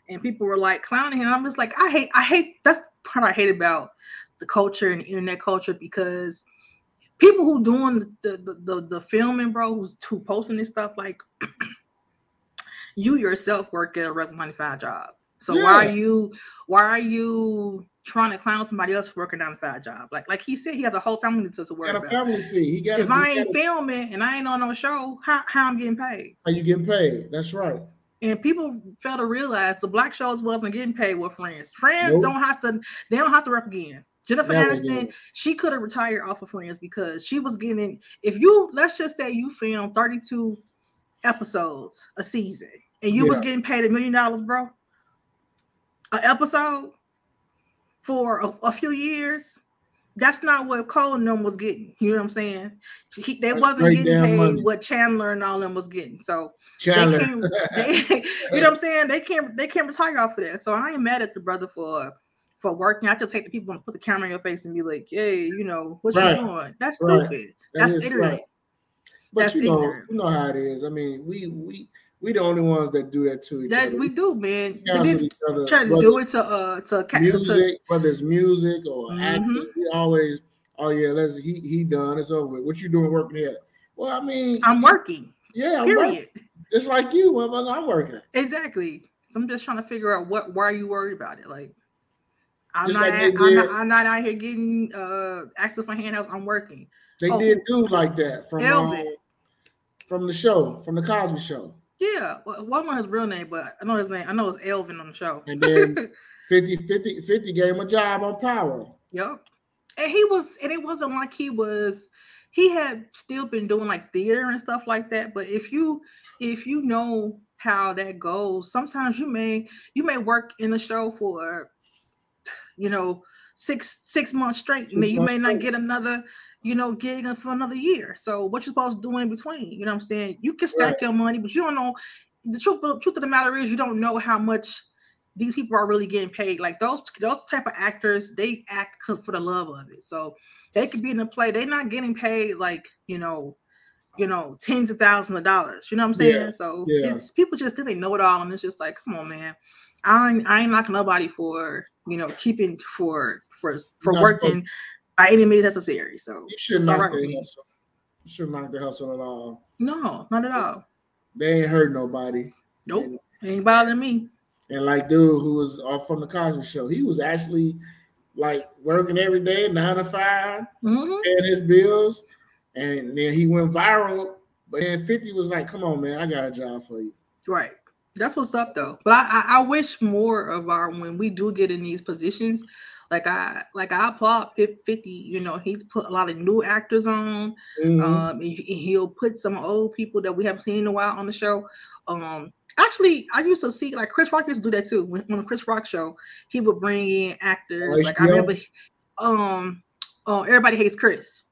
Speaker 1: and people were like clowning him. I'm just like, I hate, I hate. That's the part I hate about the culture and the internet culture because people who doing the the the, the filming, bro, who's who posting this stuff, like you yourself work at a regular 95 job. So yeah. why are you why are you trying to clown somebody else working on a five job? Like like he said, he has a whole family to, to worry
Speaker 2: got a about. family fee. He got
Speaker 1: if I ain't filming and I ain't on no show, how how I'm getting paid?
Speaker 2: How you getting paid? That's right.
Speaker 1: And people fail to realize the black shows wasn't getting paid with Friends. Friends nope. don't have to. They don't have to work again. Jennifer Never Aniston, did. she could have retired off of Friends because she was getting. If you let's just say you film 32 episodes a season and you yeah. was getting paid a million dollars, bro, an episode for a, a, few years, that's not what Cole and them was getting. You know what I'm saying? He, they that's wasn't getting paid money. what Chandler and all them was getting. So
Speaker 2: Chandler,
Speaker 1: they can't, they, you know what I'm saying? They can't they can't retire off of that. So I ain't mad at the brother for for working. I just hate the people to put the camera in your face and be like, "Hey, you know what right. you doing?" That's stupid. Right. That that's ignorant. Right.
Speaker 2: But that's you know, ignorant. you know how it is. I mean, we we we the only ones that do that to each
Speaker 1: that
Speaker 2: other.
Speaker 1: we do, man. Each other, try to do it to uh to
Speaker 2: music, to, whether it's music or mm-hmm. acting. We always, oh yeah, let's he he done. It's over. What you doing working here? Well, I mean,
Speaker 1: I'm working.
Speaker 2: Yeah, I'm period. Working. Just like you, I'm working.
Speaker 1: Exactly. So I'm just trying to figure out what why are you worried about it? Like, I'm not, like I'm not, I'm not out here getting uh access for handouts. I'm working.
Speaker 2: They oh, did do like that from um, from the show, from the Cosby Show.
Speaker 1: Yeah, well, what was his real name, but I know his name. I know it's Elvin on the show.
Speaker 2: And then 50, 50, 50 gave him a job on Power.
Speaker 1: Yep. And he was, and it wasn't like he was, he had still been doing like theater and stuff like that. But if you, if you know how that goes, sometimes you may, you may work in a show for, you know, six six months straight, six and then you may not get another you know, gig for another year. So what you supposed to do in between? You know what I'm saying? You can stack right. your money, but you don't know the truth. The truth of the matter is you don't know how much these people are really getting paid. Like those those type of actors, they act for the love of it. So they could be in a play. They're not getting paid like you know, you know, tens of thousands of dollars. You know what I'm saying? Yeah. So yeah. people just think they know it all, and it's just like, come on, man. I ain't, I ain't knocking nobody for you know keeping for for for working by any means necessary. So
Speaker 2: you should not right the hustle. You should not the hustle at all.
Speaker 1: No, not at all.
Speaker 2: They ain't hurt nobody.
Speaker 1: Nope, and, ain't bothering me.
Speaker 2: And like dude who was off from the Cosby Show, he was actually like working every day, nine to 5
Speaker 1: mm-hmm.
Speaker 2: paying his bills, and then he went viral. But then Fifty was like, "Come on, man, I got a job for you."
Speaker 1: Right. That's what's up though. But I, I, I wish more of our when we do get in these positions, like I like I applaud 50, you know, he's put a lot of new actors on. Mm-hmm. Um and he'll put some old people that we haven't seen in a while on the show. Um actually I used to see like Chris Rock used to do that too. When, when the Chris Rock show, he would bring in actors. Oh, like I remember um oh everybody hates Chris.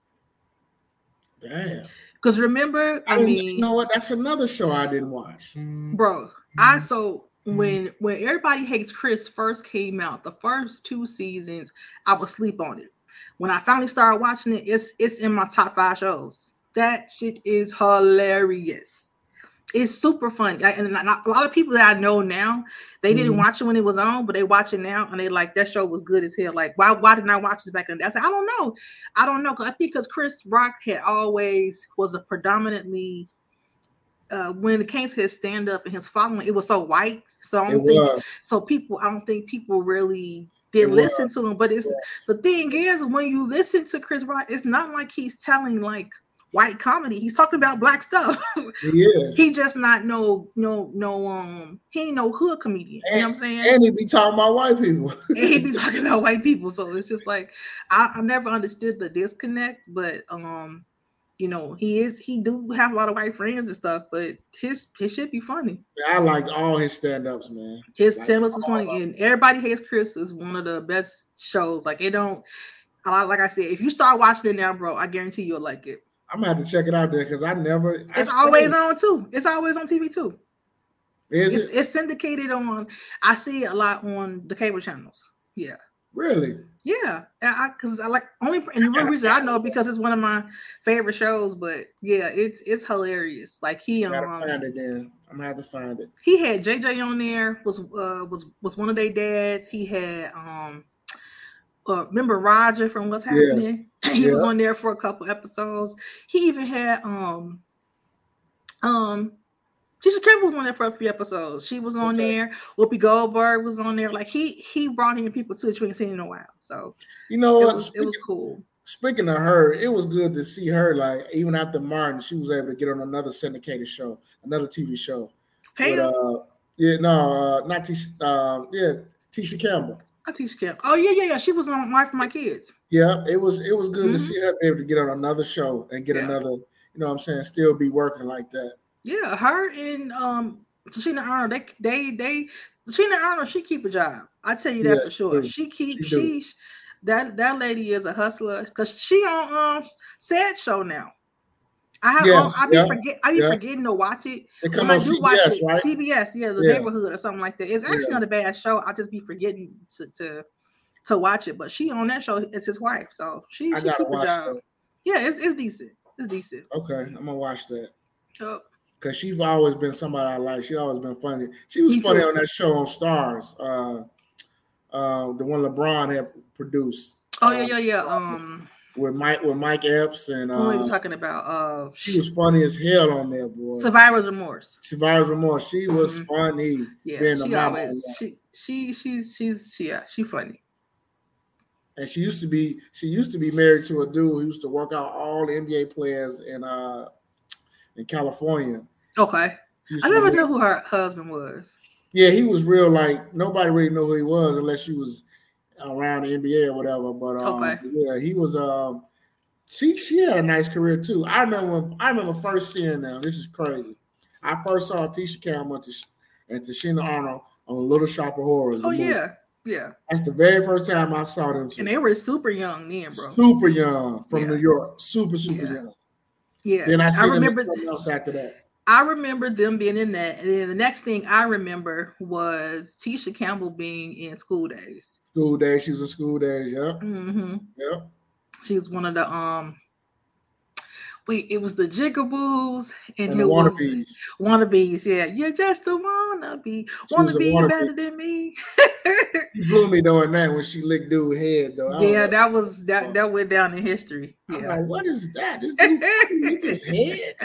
Speaker 2: Damn.
Speaker 1: Because remember, I, I mean,
Speaker 2: you know what? That's another show I didn't watch,
Speaker 1: bro. I mm-hmm. so Mm-hmm. When when everybody hates chris first came out the first two seasons i would sleep on it. When i finally started watching it it's it's in my top five shows. That shit is hilarious. It's super fun and a lot of people that i know now they didn't mm-hmm. watch it when it was on but they watch it now and they like that show was good as hell. Like why why didn't i watch this back then i said i don't know. I don't know because i think because chris rock had always was a predominantly uh, when it came to his stand up and his following, it was so white. So I don't it think was. so. People, I don't think people really did it listen was. to him. But it's yeah. the thing is, when you listen to Chris Rock, it's not like he's telling like white comedy. He's talking about black stuff.
Speaker 2: He is.
Speaker 1: he just not no no no um he ain't no hood comedian.
Speaker 2: And,
Speaker 1: you know what I'm saying?
Speaker 2: And he be talking about white people.
Speaker 1: and he be talking about white people. So it's just like I, I never understood the disconnect, but um you know he is he do have a lot of white friends and stuff, but his his shit be funny.
Speaker 2: I like all his stand-ups, man.
Speaker 1: His
Speaker 2: Like,
Speaker 1: stand-ups is funny, and everybody hates Chris is one of the best shows. Like it don't. I- Like I said, if you start watching it now, bro, I guarantee you'll like it.
Speaker 2: I'm gonna have to check it out there because I never. I
Speaker 1: It's always on too. It's always on TV too.
Speaker 2: Is
Speaker 1: It's,
Speaker 2: it
Speaker 1: it's syndicated on. I see it a lot on the cable channels. Yeah,
Speaker 2: really?
Speaker 1: yeah. And I because I like only and the real reason I know because it's one of my favorite shows. But yeah, it's it's hilarious. Like he um
Speaker 2: find it then. I'm gonna have to find it.
Speaker 1: he had JJ on there was uh was was one of their dads. He had um uh remember Roger from What's
Speaker 2: Yeah.
Speaker 1: Happening? he was on there for a couple episodes. He even had um um Tisha Campbell was on there for a few episodes. She was on
Speaker 2: Okay.
Speaker 1: there. Whoopi Goldberg was on there. Like he he brought in people too that you ain't seen in a while. So
Speaker 2: You know
Speaker 1: it
Speaker 2: what?
Speaker 1: was it was cool.
Speaker 2: speaking of her, it was good to see her. Like even after Martin, she was able to get on another syndicated show, another TV show.
Speaker 1: Pam,
Speaker 2: With, uh, yeah, no, uh, not Tisha. Um, yeah, Tisha Campbell.
Speaker 1: I teach Campbell. Oh yeah, yeah, yeah. She was on Wife for My Kids.
Speaker 2: Yeah, it was it was good to
Speaker 1: Mhm.
Speaker 2: see her be able to get on another show and get
Speaker 1: Yeah.
Speaker 2: another. You know, what I'm saying, still be working like that.
Speaker 1: Yeah, her and um Tichina Arnold, they they they Tichina Arnold, she keep a job. I tell you that
Speaker 2: Yeah,
Speaker 1: for sure.
Speaker 2: she
Speaker 1: She keep
Speaker 2: She
Speaker 1: she, that that lady is a hustler because she on um sad show now. I have
Speaker 2: Yes,
Speaker 1: I be
Speaker 2: yeah,
Speaker 1: forget I be
Speaker 2: yeah.
Speaker 1: forgetting to watch it.
Speaker 2: It
Speaker 1: When I
Speaker 2: on
Speaker 1: do watch
Speaker 2: CBS,
Speaker 1: it,
Speaker 2: right?
Speaker 1: CBS, yeah, the neighborhood or something like that. It's actually not a bad show. I just be forgetting to to to watch it. But she on that show, it's his wife. So she, she keep a job.
Speaker 2: that.
Speaker 1: Yeah, it's, it's decent. It's decent.
Speaker 2: Okay, I'm gonna watch that.
Speaker 1: Yup.
Speaker 2: Cause she's always been somebody I like. She's always been funny. She was
Speaker 1: Me
Speaker 2: funny
Speaker 1: too.
Speaker 2: on that show on Starz, uh, uh, the one LeBron had produced
Speaker 1: Oh yeah, yeah, yeah. Um
Speaker 2: with Mike with Mike Epps, and
Speaker 1: What were we
Speaker 2: uh,
Speaker 1: talking about? Uh,
Speaker 2: she was funny as hell on there, boy.
Speaker 1: survivor's remorse.
Speaker 2: Survivor's Remorse. She was
Speaker 1: Mhm.
Speaker 2: funny.
Speaker 1: Yeah, she always she she she's she's she, yeah she funny.
Speaker 2: and she used to be she used to be married to a dude who used to work out all the NBA players in uh in California.
Speaker 1: Okay, I never knew who her husband was.
Speaker 2: Yeah, he was real. Like nobody really knew who he was unless she was around the NBA or whatever. But um,
Speaker 1: Okay.
Speaker 2: yeah, he was. Um, she she had a nice career too. I remember when I remember first seeing them. This is crazy. I first saw Tisha Campbell and Tichina Arnold on Little Shop of Horrors.
Speaker 1: Oh
Speaker 2: movie.
Speaker 1: yeah, yeah,
Speaker 2: that's the very first time I saw them. two.
Speaker 1: and they were super young then, bro.
Speaker 2: super young from
Speaker 1: Yeah.
Speaker 2: New York, super super
Speaker 1: Yeah.
Speaker 2: young.
Speaker 1: Yeah,
Speaker 2: Then I
Speaker 1: I remember.
Speaker 2: something else after that.
Speaker 1: I remember them being in that, and then the next thing I remember was Tisha Campbell being in School Daze.
Speaker 2: School Daze, she was in School Daze. Yep,
Speaker 1: hmm
Speaker 2: yep.
Speaker 1: She was one of the um. Wait, it was the Jigaboos, and,
Speaker 2: And the
Speaker 1: was
Speaker 2: wannabes.
Speaker 1: wannabes. Yeah, you're just a wannabe.
Speaker 2: She
Speaker 1: Wanna
Speaker 2: a
Speaker 1: be
Speaker 2: wannabe.
Speaker 1: better than me.
Speaker 2: She blew me during that when she licked dude's head though.
Speaker 1: Yeah,
Speaker 2: like,
Speaker 1: that was that. That went down in history. Yeah,
Speaker 2: like, what is that? This dude licked his head.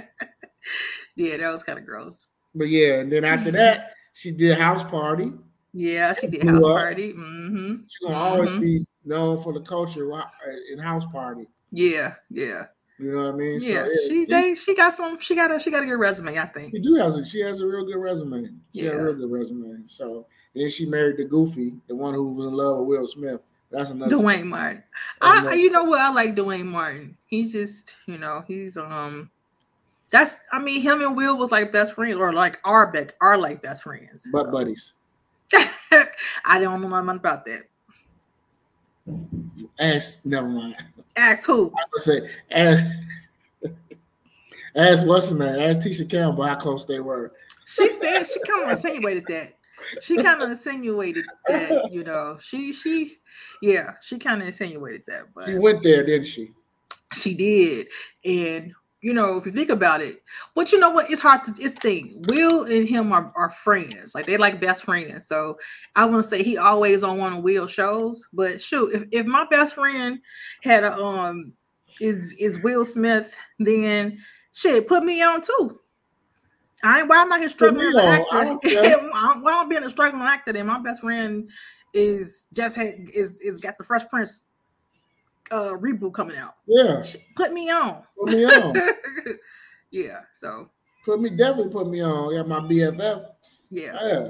Speaker 1: yeah, that was kind of gross.
Speaker 2: But yeah, and then after that, she did house party.
Speaker 1: Yeah, she did house party. hmm
Speaker 2: She's gonna always
Speaker 1: Mhm.
Speaker 2: be known for the culture in house party.
Speaker 1: Yeah, yeah,
Speaker 2: You know what I mean?
Speaker 1: yeah.
Speaker 2: So,
Speaker 1: she
Speaker 2: she,
Speaker 1: they she got some. She got a she got a good resume. I think.
Speaker 2: she do has a, she has a real good resume. She has a real good resume. So then she married the Goofy, the one who was in love with Will Smith. That's another.
Speaker 1: Duane Martin.
Speaker 2: That's
Speaker 1: I, you know what? I like Duane Martin. He's just, you know, he's um. That's, I mean, him and Will was like best friends, or like our back are like best friends.
Speaker 2: But
Speaker 1: So,
Speaker 2: buddies.
Speaker 1: I don't know nothing about that.
Speaker 2: Ask never mind.
Speaker 1: Ask who?
Speaker 2: I would say ask ask what's the name? Ask Tisha Campbell how close they were.
Speaker 1: She said she kind of insinuated that. She kind of insinuated that, you know, she she, yeah, she kind of insinuated that, but
Speaker 2: She went there, didn't she?
Speaker 1: She did. And you know, if you think about it, but you know what? It's hard to it's thing. Will and him are, are friends. Like they like best friends. So I want to say he always on one of Will shows, but shoot, if, if my best friend had a um is is Will Smith, then shit, put me on too. I ain't why am I here struggling as an actor?
Speaker 2: I don't care.
Speaker 1: why why I'm being a struggling actor then my best friend is just had is is got the fresh prince uh reboot coming out.
Speaker 2: Yeah.
Speaker 1: Put me on.
Speaker 2: Put me on.
Speaker 1: yeah. So
Speaker 2: put me definitely put me on. Yeah, my BFF.
Speaker 1: Yeah.
Speaker 2: Yeah.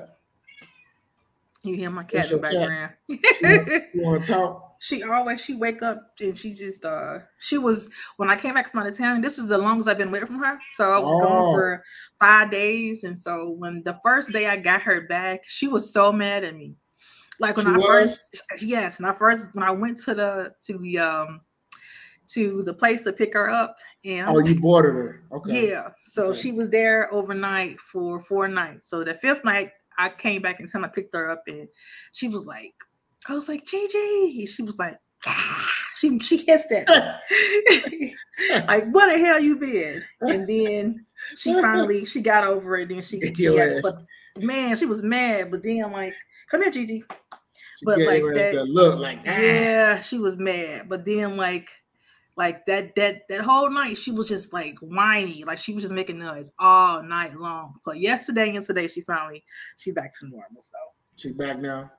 Speaker 1: You hear my cat in the background.
Speaker 2: you want to talk?
Speaker 1: She always she wake up and she just uh she was when I came back from out of town. This is the longest I've been away from her. So I was oh. gone for five days, and so when the first day I got her back, she was so mad at me. Like when she I was? first yes, and I first when I went to the to the um to the place to pick her up. And
Speaker 2: oh, you boarded her. Okay.
Speaker 1: Yeah. So okay. she was there overnight for four nights. So the fifth night I came back and kind of picked her up and she was like, I was like, Gigi. She was like, ah. she she hissed at me. like, what the hell you been? And then she finally she got over it. Then she, she got, but man, she was mad. But then I'm like, come here, Gigi. But like that,
Speaker 2: look like ah.
Speaker 1: yeah, she was mad. But then like like that that that whole night she was just like whiny like she was just making noise all night long. But yesterday and today she finally she back to normal so.
Speaker 2: She back now?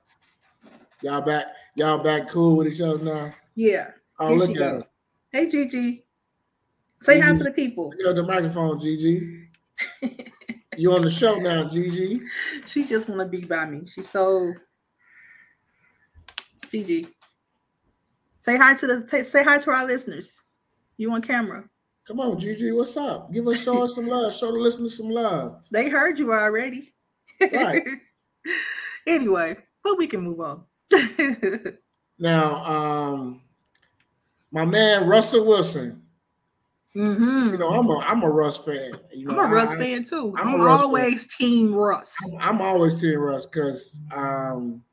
Speaker 2: Y'all back y'all back cool with each other now?
Speaker 1: Yeah
Speaker 2: oh Here look at her.
Speaker 1: Hey gigi. Say hi to the people.
Speaker 2: Yo, the microphone gigi. You on the show now gigi.
Speaker 1: She just want to be by me. She's so gigi Say hi to the t- say hi to our listeners. You on camera?
Speaker 2: Come on, Gigi. What's up? Give us show us some love. Show the listeners some love.
Speaker 1: They heard you already. Right. anyway, but we can move on.
Speaker 2: now, um, my man Russell Wilson.
Speaker 1: Mm-hmm.
Speaker 2: You know, I'm a I'm a Russ fan. You know,
Speaker 1: I'm a Russ I, fan too. I'm, I'm always fan. team Russ.
Speaker 2: I'm, I'm, always team Russ because um,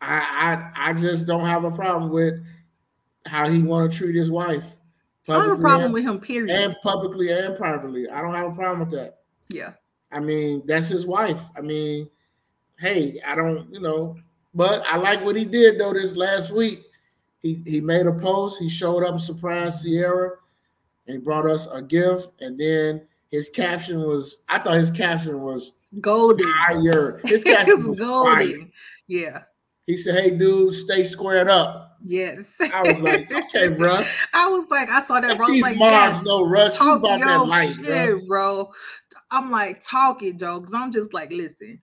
Speaker 2: I, I I just don't have a problem with how he want to treat his wife.
Speaker 1: I have a problem and, with him, period.
Speaker 2: And publicly and privately. I don't have a problem with that.
Speaker 1: Yeah.
Speaker 2: I mean, that's his wife. I mean, hey, I don't, you know, but I like what he did though this last week. He he made a post, he showed up surprised Ciara, and he brought us a gift, and then his caption was I thought his caption was
Speaker 1: golden.
Speaker 2: His caption was golden. Fire.
Speaker 1: Yeah.
Speaker 2: He said, "Hey, dude, stay squared up."
Speaker 1: Yes.
Speaker 2: I was like, "Okay, Russ."
Speaker 1: I was like, I saw that.
Speaker 2: Bro.
Speaker 1: These like,
Speaker 2: moms know Russ. Talk about that life,
Speaker 1: shit, bro. I'm like talking, Joe, because I'm just like, listen,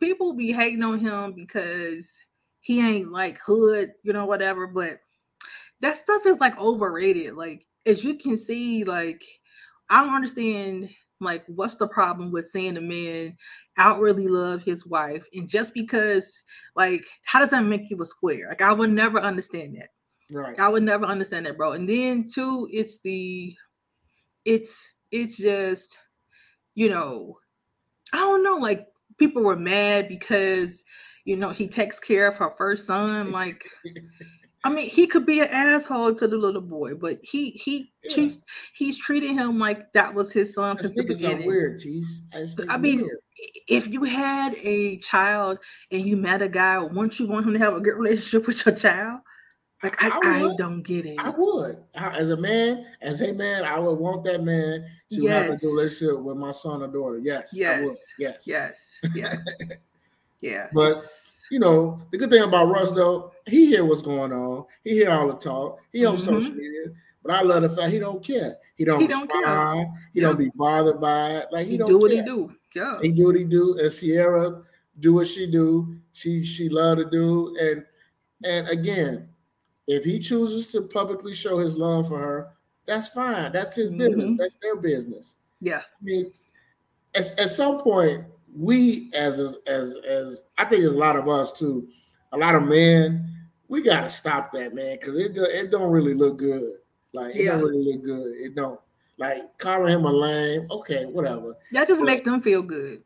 Speaker 1: people be hating on him because he ain't like hood, you know, whatever. But that stuff is like overrated. Like, as you can see, like, I don't understand like, what's the problem with seeing a man outwardly love his wife? And just because, like, how does that make you a square? Like, I would never understand that.
Speaker 2: Right.
Speaker 1: I would never understand that, bro. And then two, it's the it's it's just, you know, I don't know, like people were mad because you know he takes care of her first son. Like I mean, he could be an asshole to the little boy, but he he yeah. he's he's treating him like that was his son since the beginning.
Speaker 2: Weird, Tease.
Speaker 1: I, mean, weird. if you had a child and you met a guy, wouldn't you want him to have a good relationship with your child? Like I, I, I don't get it.
Speaker 2: I would, as a man, as a man, I would want that man to yes. have a good relationship with my son or daughter. Yes,
Speaker 1: yes,
Speaker 2: yes,
Speaker 1: yes, yeah, yeah.
Speaker 2: But you know, the good thing about Russ though, he hear what's going on. He hear all the talk. He on mm-hmm. social media. But I love the fact he don't care. He don't, he don't care. He don't be bothered by it. Like he, he don't
Speaker 1: do
Speaker 2: what
Speaker 1: care. he do. Yeah.
Speaker 2: He do what he do. And Ciara do what she do. She she love to do. And and again, if he chooses to publicly show his love for her, that's fine. That's his mm-hmm. business. That's their business.
Speaker 1: Yeah. I
Speaker 2: mean, at, at some point, we as as as I think there's a lot of us too, a lot of men, we gotta stop that, man, because it it don't really look good. Like it don't really look good. It don't. Like calling him a lame, okay, whatever.
Speaker 1: That just but, make them feel good.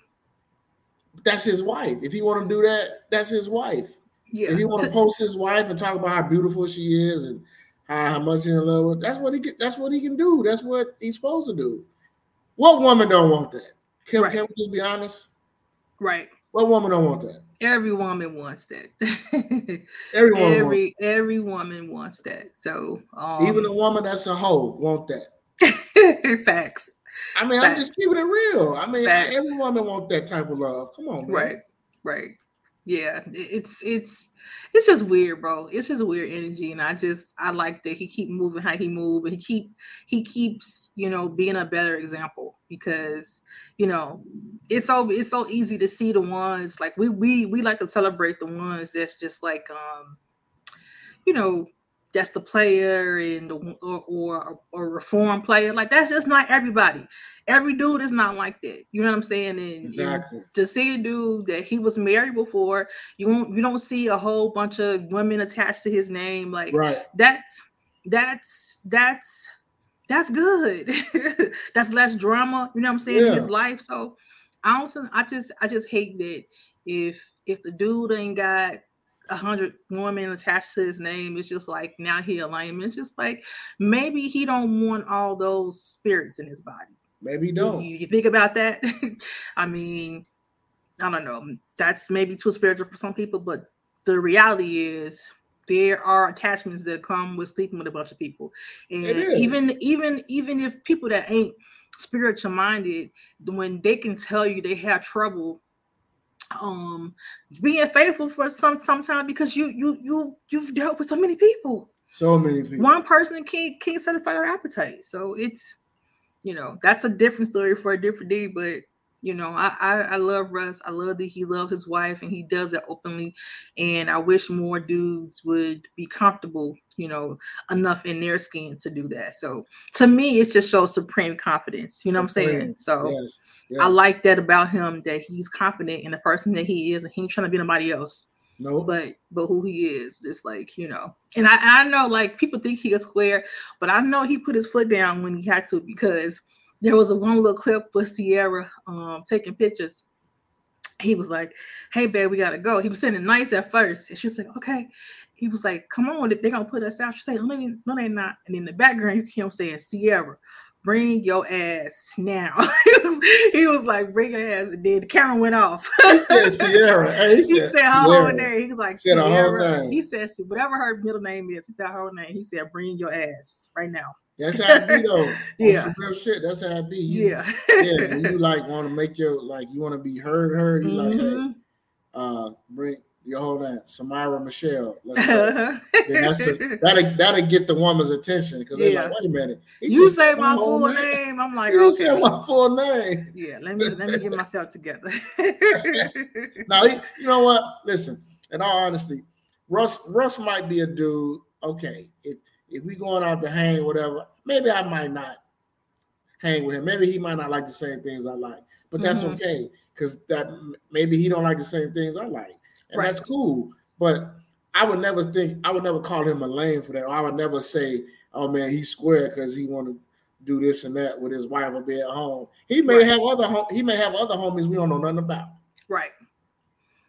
Speaker 2: That's his wife. If he want to do that, that's his wife.
Speaker 1: Yeah.
Speaker 2: If he want to post his wife and talk about how beautiful she is and how, how much in love with, that's what he can, that's what he can do. That's what he's supposed to do. What woman don't want that? Can, right. can we just be honest?
Speaker 1: Right.
Speaker 2: What woman don't want that?
Speaker 1: Every woman wants that.
Speaker 2: every woman
Speaker 1: every
Speaker 2: wants
Speaker 1: every woman wants that. So
Speaker 2: um, even a woman that's a hoe want that.
Speaker 1: Facts.
Speaker 2: I mean, Facts. I'm just keeping it real. I mean, Facts. every woman want that type of love. Come on, man.
Speaker 1: Right. Right. Yeah, it's it's it's just weird, bro. It's just weird energy, and I just I like that he keep moving how he move, and he keep he keeps you know being a better example because you know it's so it's so easy to see the ones like we we we like to celebrate the ones that's just like um you know that's the player and the, or, or a reform player. Like that's just not everybody. Every dude is not like that. You know what I'm saying? And, exactly. And to see a dude that he was married before, you won't you don't see a whole bunch of women attached to his name. Like right. that's that's that's that's good. that's less drama. You know what I'm saying yeah. in his life. So I also I just I just hate that if if the dude ain't got a hundred women attached to his name. It's just like now he a lame. It's just like maybe he don't want all those spirits in his body.
Speaker 2: Maybe he don't.
Speaker 1: You, you think about that? I mean, I don't know. That's maybe too spiritual for some people, but the reality is there are attachments that come with sleeping with a bunch of people. And even even even if people that ain't spiritual minded, when they can tell you they have trouble um being faithful for some sometimes because you you you you've dealt with so many people.
Speaker 2: So many people.
Speaker 1: One person can't can't satisfy your appetite. So it's you know that's a different story for a different day but you know, I, I, I love Russ. I love that he loves his wife and he does it openly. And I wish more dudes would be comfortable, you know, enough in their skin to do that. So to me, it just shows supreme confidence. You know what I'm saying? So yes, yes. I like that about him that he's confident in the person that he is and he ain't trying to be nobody else. No, but but who he is, just like you know, and I I know like people think he is square, but I know he put his foot down when he had to because there was a one little clip with Ciara um, taking pictures. He was like, "Hey, babe, we gotta go." He was saying nice at first, and she was like, "Okay." He was like, "Come on, they're gonna put us out." She said, "No, they, no, they're not." And in the background, you hear him saying, "Ciara, bring your ass now." he, was, he was like, "Bring your ass," and then the camera went off.
Speaker 2: he said Ciara. Hey, he,
Speaker 1: he said, said her whole name. He was like, said Ciara. He said, whatever her middle name is. He said her name. He said, "Bring your ass right now."
Speaker 2: That's how it be though. yeah. real shit. That's how it be. You, yeah. yeah. When you like want to make your like you want to be heard, heard. You mm-hmm. like, hey, mm-hmm. uh, bring your whole name, Samira Michelle. Let's go. that's a, that'll that'll get the woman's attention because they're like, wait a minute.
Speaker 1: You say my full name. name. I'm like,
Speaker 2: you okay. say my full name.
Speaker 1: Yeah. Let me let me get myself together.
Speaker 2: now you know what? Listen. In all honesty, Russ Russ might be a dude. Okay, if we going out to hang, whatever, maybe I might not hang with him. Maybe he might not like the same things I like, but that's mm-hmm. okay because that maybe he don't like the same things I like, and right. that's cool. But I would never think I would never call him a lame for that. Or I would never say, "Oh man, he's square because he want to do this and that with his wife or be at home." He may right. have other he may have other homies we don't know nothing about.
Speaker 1: Right.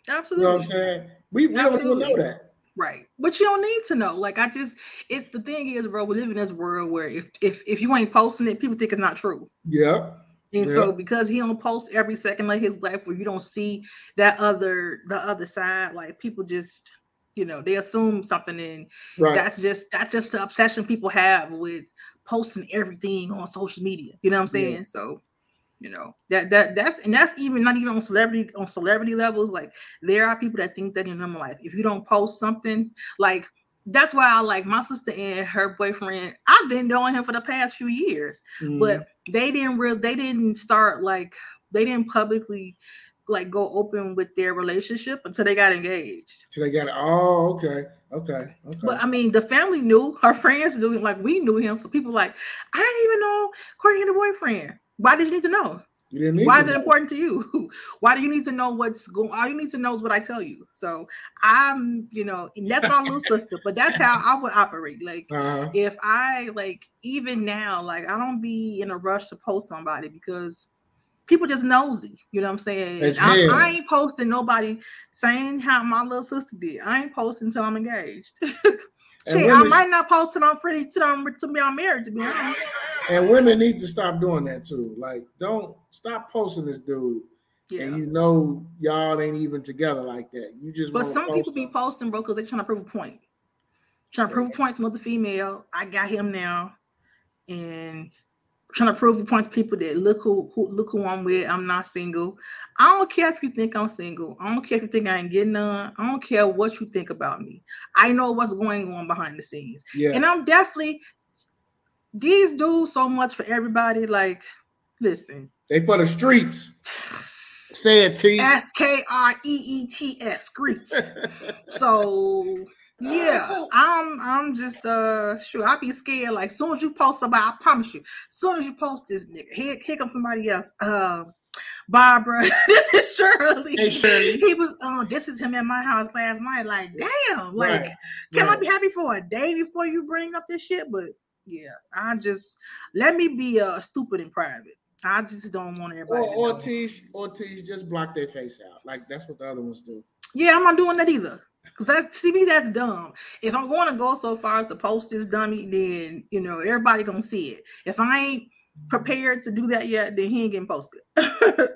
Speaker 1: Absolutely.
Speaker 2: You know what I'm saying? We, we don't even know that.
Speaker 1: Right. But you don't need to know. Like I just it's the thing is, bro, we live in this world where if if if you ain't posting it, people think it's not true.
Speaker 2: Yeah.
Speaker 1: And yeah. so because he don't post every second of his life where you don't see that other the other side, like people just you know they assume something and right. that's just that's just the obsession people have with posting everything on social media. You know what I'm saying? Yeah. So you know that that that's and that's even not even on celebrity on celebrity levels like there are people that think that in normal life if you don't post something like that's why I like my sister and her boyfriend. I've been knowing him for the past few years, mm-hmm. but they didn't real they didn't start like they didn't publicly like go open with their relationship until they got engaged.
Speaker 2: So they got it. oh okay. Okay. Okay.
Speaker 1: But I mean, the family knew, her friends knew, like we knew him. So people like, I didn't even know Courtney had a boyfriend. Why did you need to know? Why is it important to you? Why do you need to know what's going? All you need to know is what I tell you. So I'm, you know, that's my little sister, but that's how I would operate. Like uh-huh. if I like even now, like I don't be in a rush to post somebody because people just nosy. You know what I'm saying? I, I, ain't posting nobody saying how my little sister did. I ain't posting until I'm engaged. Shit, I might not post it on pretty to them to be on marriage to be honest.
Speaker 2: And women need to stop doing that too. Like, don't stop posting this dude. Yeah. And you know y'all ain't even together like that. You just
Speaker 1: but some people be posting, bro, because they're trying to prove a point. Trying to prove a point to another female. I got him now, and trying to prove the point to people that look who, who look who I'm with. I'm not single. I don't care if you think I'm single. I don't care if you think I ain't getting none. I don't care what you think about me. I know what's going on behind the scenes. Yeah. And I'm definitely these do so much for everybody. Like, listen.
Speaker 2: They for the streets. Say it, T.
Speaker 1: S K R E E T S streets. so yeah, I'm I'm just uh sure I'll be scared. Like soon as you post somebody, I promise you, soon as you post this nigga, here, here comes somebody else. Uh Barbara, this is Shirley. Hey Shirley. He was um, this is him at my house last night. Like, damn, like right. can right. I be happy for a day before you bring up this shit? But yeah, I just let me be uh stupid in private. I just don't want everybody.
Speaker 2: Or Ortiz, Ortiz just block their face out. Like that's what the other ones do.
Speaker 1: Yeah, I'm not doing that either. Cause that to me that's dumb. If I'm going to go so far as to post this dummy, then you know everybody gonna see it. If I ain't prepared to do that yet, then he ain't getting posted.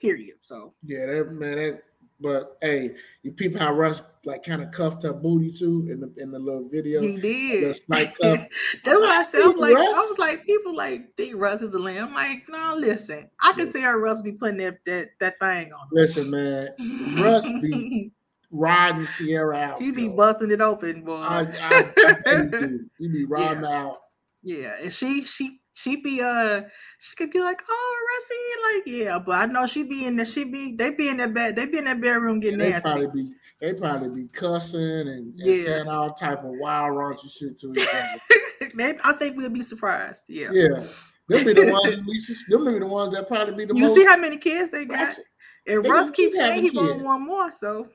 Speaker 1: Period. So
Speaker 2: yeah, that man, that but hey, you peep how Russ like kind of cuffed her booty too in the in the little video.
Speaker 1: He did. That's what I said. I'm like, Russ. I was like, people like think Russ is a lamb. I'm like, no, listen, I can yeah. tell Russ be putting that that that thing on.
Speaker 2: Listen, man, Russ be riding Ciara out.
Speaker 1: He be busting it open, boy. I,
Speaker 2: I, he be riding yeah. out.
Speaker 1: Yeah, and she she she be uh she could be like, oh Russie, like yeah, but I know she be in the she be they be in that bed they be in that bedroom getting
Speaker 2: yeah, they
Speaker 1: nasty.
Speaker 2: Probably be they probably be cussing and, and yeah. saying all type of wild raunchy shit to each
Speaker 1: other. they, I think we'll be surprised. Yeah.
Speaker 2: Yeah. Them be the ones them be the ones that probably be the
Speaker 1: you
Speaker 2: most.
Speaker 1: see how many kids they got? And Russ keeps saying he want one more, so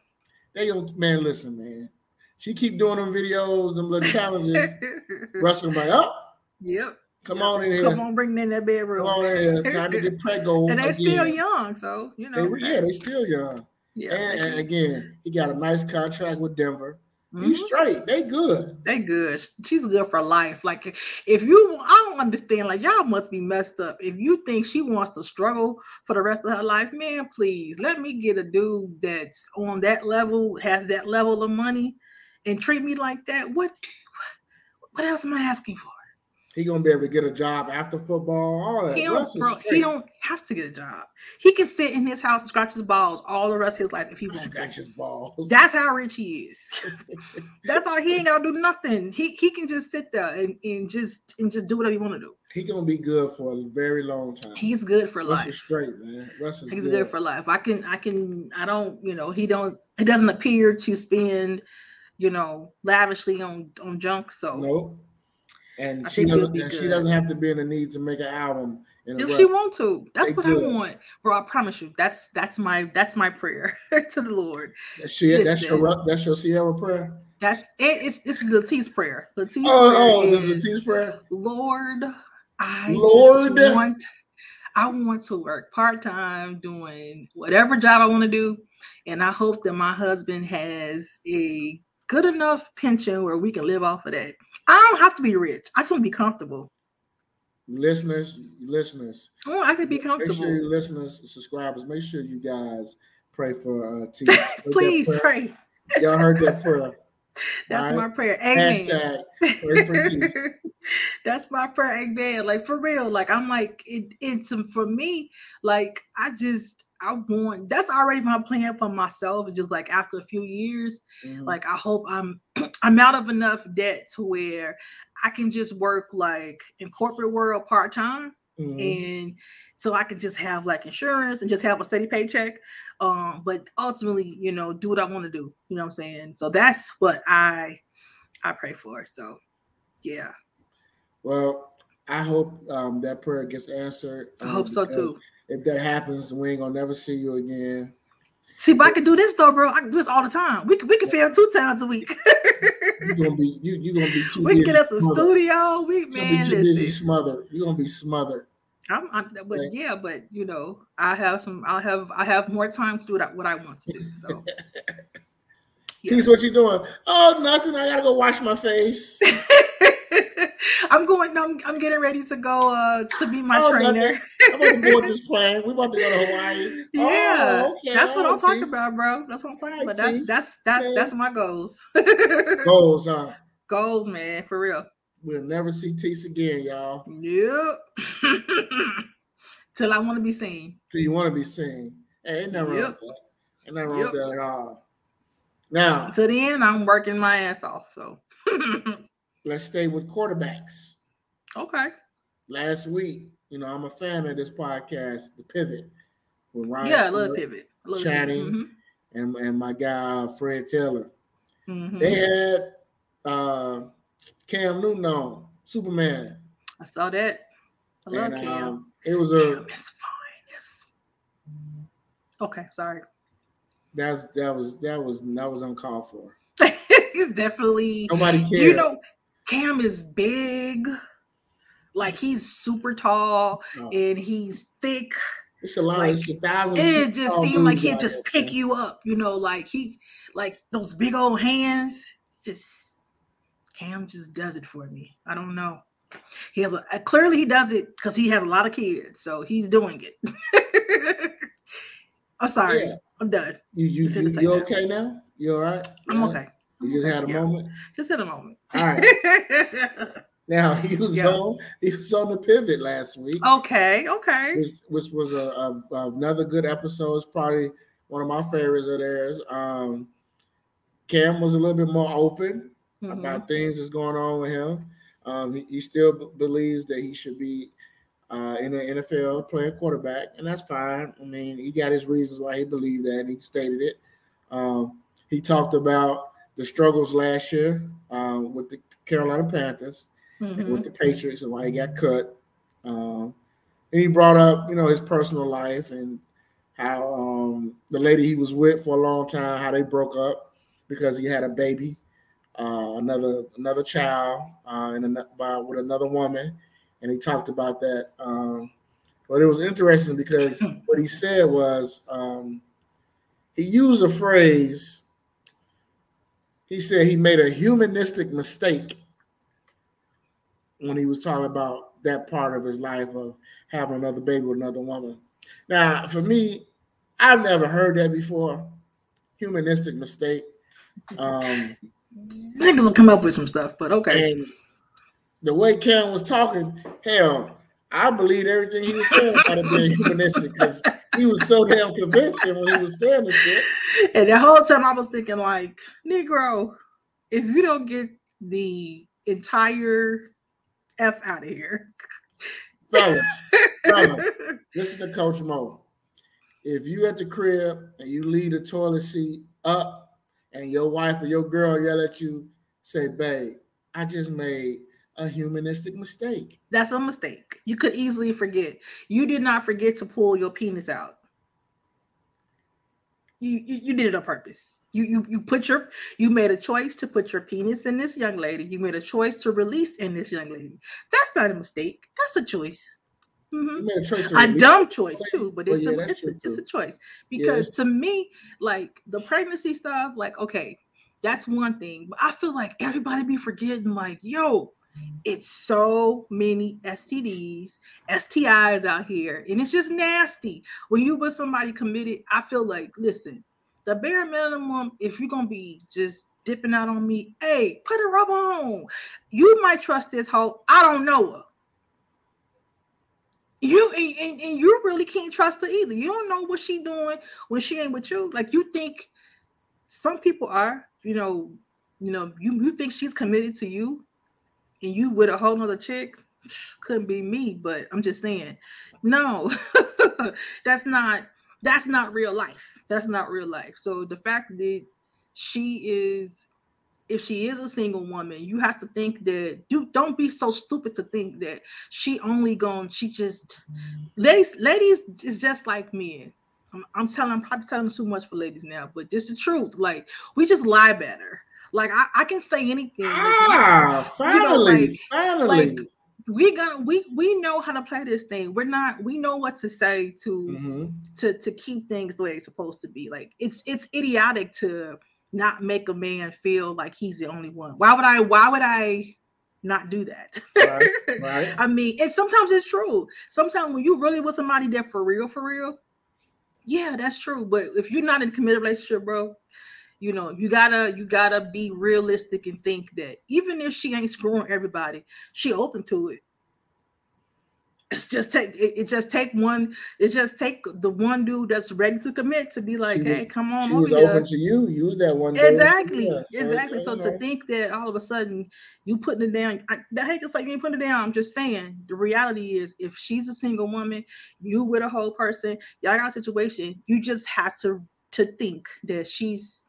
Speaker 2: they don't man, listen, man. She keep doing them videos, them little challenges. Russ gonna be like, oh,
Speaker 1: yep.
Speaker 2: Come on in here.
Speaker 1: Come on, bring in that bedroom.
Speaker 2: Come on in here. Time to get preggo.
Speaker 1: and they still young, so you know.
Speaker 2: They, yeah, they still young. Yeah. And, and, again, he got a nice contract with Denver. Mm-hmm. He's straight. They good.
Speaker 1: They good. She's good for life. Like if you, I don't understand. Like y'all must be messed up. If you think she wants to struggle for the rest of her life, man, please let me get a dude that's on that level, has that level of money, and treat me like that. What? What else am I asking for?
Speaker 2: He gonna be able to get a job after football. All that.
Speaker 1: He don't, bro, he don't have to get a job. He can sit in his house and scratch his balls all the rest of his life if he wants
Speaker 2: scratch his balls.
Speaker 1: That's how rich he is. That's all. He ain't gotta do nothing. He he can just sit there and, and just and just do whatever he want to do.
Speaker 2: He gonna be good for a very long time.
Speaker 1: He's good for life.
Speaker 2: Straight man. Russell's
Speaker 1: He's good. good for life. I can I can I don't you know he don't he doesn't appear to spend you know lavishly on on junk. So
Speaker 2: nope and she doesn't. And she doesn't have to be in the need to make an album.
Speaker 1: If she want to, that's they what good. I want, bro. I promise you, that's that's my that's my prayer to the Lord.
Speaker 2: That's, She, that's your that's your Ciara prayer.
Speaker 1: That's it, it's this is Latisse prayer. Latisse
Speaker 2: oh, oh, prayer oh, is, Latisse prayer.
Speaker 1: Lord, I Lord want I want to work part time doing whatever job I want to do, and I hope that my husband has a good enough pension where we can live off of that. I don't have to be rich. I just want to be comfortable.
Speaker 2: Listeners, listeners.
Speaker 1: Oh, I can be comfortable.
Speaker 2: Make sure you listeners, subscribers, make sure you guys pray for uh T.
Speaker 1: Please pray.
Speaker 2: Y'all heard that prayer.
Speaker 1: That's right? my prayer. Amen. Hashtag, That's my prayer. Amen. Like for real. Like I'm like it, it's for me. Like I just I want that's already my plan for myself. Just like after a few years, mm-hmm. like I hope I'm I'm out of enough debt to where I can just work like in corporate world part time. Mm-hmm. And so I can just have like insurance and just have a steady paycheck. Um, but ultimately, you know, do what I want to do. You know what I'm saying? So that's what I I pray for. So yeah.
Speaker 2: Well, I hope um, that prayer gets answered.
Speaker 1: Um, I hope so too
Speaker 2: if that happens, we ain't gonna never see you again.
Speaker 1: See, if I could do this though, bro, I can do this all the time. We can we can film two times a week.
Speaker 2: you're gonna be you you gonna be
Speaker 1: too We can get us a smothered. studio. We man,
Speaker 2: be too busy smothered. You're gonna be smothered.
Speaker 1: I'm, I'm but okay. yeah, but you know, I have some. I'll have I have more time to do what I want to do. So.
Speaker 2: Yeah. Tease, what you doing? Oh, nothing. I gotta go wash my face.
Speaker 1: I'm going. I'm, I'm getting ready to go uh, to be my oh, trainer.
Speaker 2: I'm to board this plane. We about to go to Hawaii.
Speaker 1: Yeah, oh, okay. that's what I'm talking about, bro. That's what I'm talking about. That's that's that's that's my goals.
Speaker 2: goals, huh?
Speaker 1: Goals, man, for real.
Speaker 2: We'll never see Tease again, y'all.
Speaker 1: Yep. Till I want to be seen.
Speaker 2: Till you want to be seen. Hey, ain't never yep. wrong with that. Ain't nothing wrong yep. with that at all. Now,
Speaker 1: to the end, I'm working my ass off. So
Speaker 2: let's stay with quarterbacks.
Speaker 1: Okay.
Speaker 2: Last week, you know, I'm a fan of this podcast, The Pivot,
Speaker 1: with Ryan. Yeah, I love Pivot.
Speaker 2: I love Channing, mm-hmm. and and my guy Fred Taylor. Mm-hmm. They had uh, Cam Newton on Superman.
Speaker 1: I saw that. I love and, Cam. Um,
Speaker 2: it was a.
Speaker 1: Cam is fine. Yes. Okay, sorry.
Speaker 2: That's that was that was that was uncalled for.
Speaker 1: he's definitely
Speaker 2: nobody cares.
Speaker 1: You know, Cam is big, like he's super tall oh. and he's thick.
Speaker 2: It's a lot.
Speaker 1: Like,
Speaker 2: it's a thousand.
Speaker 1: It just seemed like he'd just pick you up. You know, like he, like those big old hands. Just Cam just does it for me. I don't know. He has a uh, clearly he does it because he has a lot of kids, so he's doing it. I'm sorry. Yeah. I'm done.
Speaker 2: You you, you, you okay now? You all right?
Speaker 1: I'm okay.
Speaker 2: You just had a yeah. moment.
Speaker 1: Just had a moment.
Speaker 2: All right. now he was yeah. on he was on the pivot last week.
Speaker 1: Okay. Okay.
Speaker 2: Which, which was a, a, another good episode. It's probably one of my favorites of theirs. Um, Cam was a little bit more open mm-hmm. about things that's going on with him. Um, he, he, still b- believes that he should be uh, in the NFL playing quarterback, and that's fine. I mean, he got his reasons why he believed that, and he stated it. Um, he talked about the struggles last year um, with the Carolina Panthers mm-hmm. and with the Patriots and why he got cut. Um, and he brought up, you know, his personal life and how um, the lady he was with for a long time, how they broke up because he had a baby, uh, another another child, uh, and uh, with another woman and he talked about that. Um, but it was interesting because what he said was um, he used a phrase. He said he made a humanistic mistake when he was talking about that part of his life of having another baby with another woman. Now, for me, I've never heard that before. Humanistic mistake. Um,
Speaker 1: Niggas will come up with some stuff, but okay.
Speaker 2: The way Cam was talking, hell, I believe everything he was saying about it being humanistic because he was so damn convincing when he was saying this shit.
Speaker 1: And the whole time I was thinking, like, Negro, if you don't get the entire F out of here.
Speaker 2: Fellas, fellas, listen to Coach Mo. If you at the crib and you leave the toilet seat up and your wife or your girl yell at you, say, babe, I just made a humanistic mistake.
Speaker 1: That's a mistake. You could easily forget. You did not forget to pull your penis out. You you, you did it on purpose. You, you you put your you made a choice to put your penis in this young lady. You made a choice to release in this young lady. That's not a mistake. That's a choice. Mm-hmm. A, a dumb choice too, but it's, well, yeah, a, it's, a, it's a choice because yeah. to me, like the pregnancy stuff, like okay, that's one thing, but I feel like everybody be forgetting, like yo, it's so many STDs, STIs out here, and it's just nasty. When you with somebody committed, I feel like, listen, the bare minimum, if you're gonna be just dipping out on me, hey, put a rub on. You might trust this hoe. I don't know her. You and, and, and you really can't trust her either. You don't know what she doing when she ain't with you. Like you think some people are, you know, you know, you, you think she's committed to you and you with a whole nother chick, couldn't be me, but I'm just saying, no, that's not that's not real life. That's not real life. So the fact that she is if she is a single woman, you have to think that you don't be so stupid to think that she only gone, she just ladies ladies is just like men. I'm, I'm telling I'm probably telling too much for ladies now, but just the truth. Like we just lie better. Like I, I can say anything.
Speaker 2: Ah, like, finally, you know, like, finally. Like,
Speaker 1: we gonna we we know how to play this thing. We're not we know what to say to mm-hmm. to to keep things the way it's supposed to be. Like it's it's idiotic to not make a man feel like he's the only one. Why would I why would I not do that? Right, right. I mean, and sometimes it's true. Sometimes when you really with somebody that for real, for real, yeah, that's true. But if you're not in a committed relationship, bro, you know, you gotta you gotta be realistic and think that even if she ain't screwing everybody, she open to it. It's just take it, it, just take one it just take the one dude that's ready to commit to be like hey come on
Speaker 2: she was open to you. Use that one
Speaker 1: exactly. Yeah. exactly. so, so to think that all of a sudden you putting it down I, the heck it's like you ain't putting it down. I'm just saying the reality is if she's a single woman you with a whole person y'all got a situation you just have to to think that she's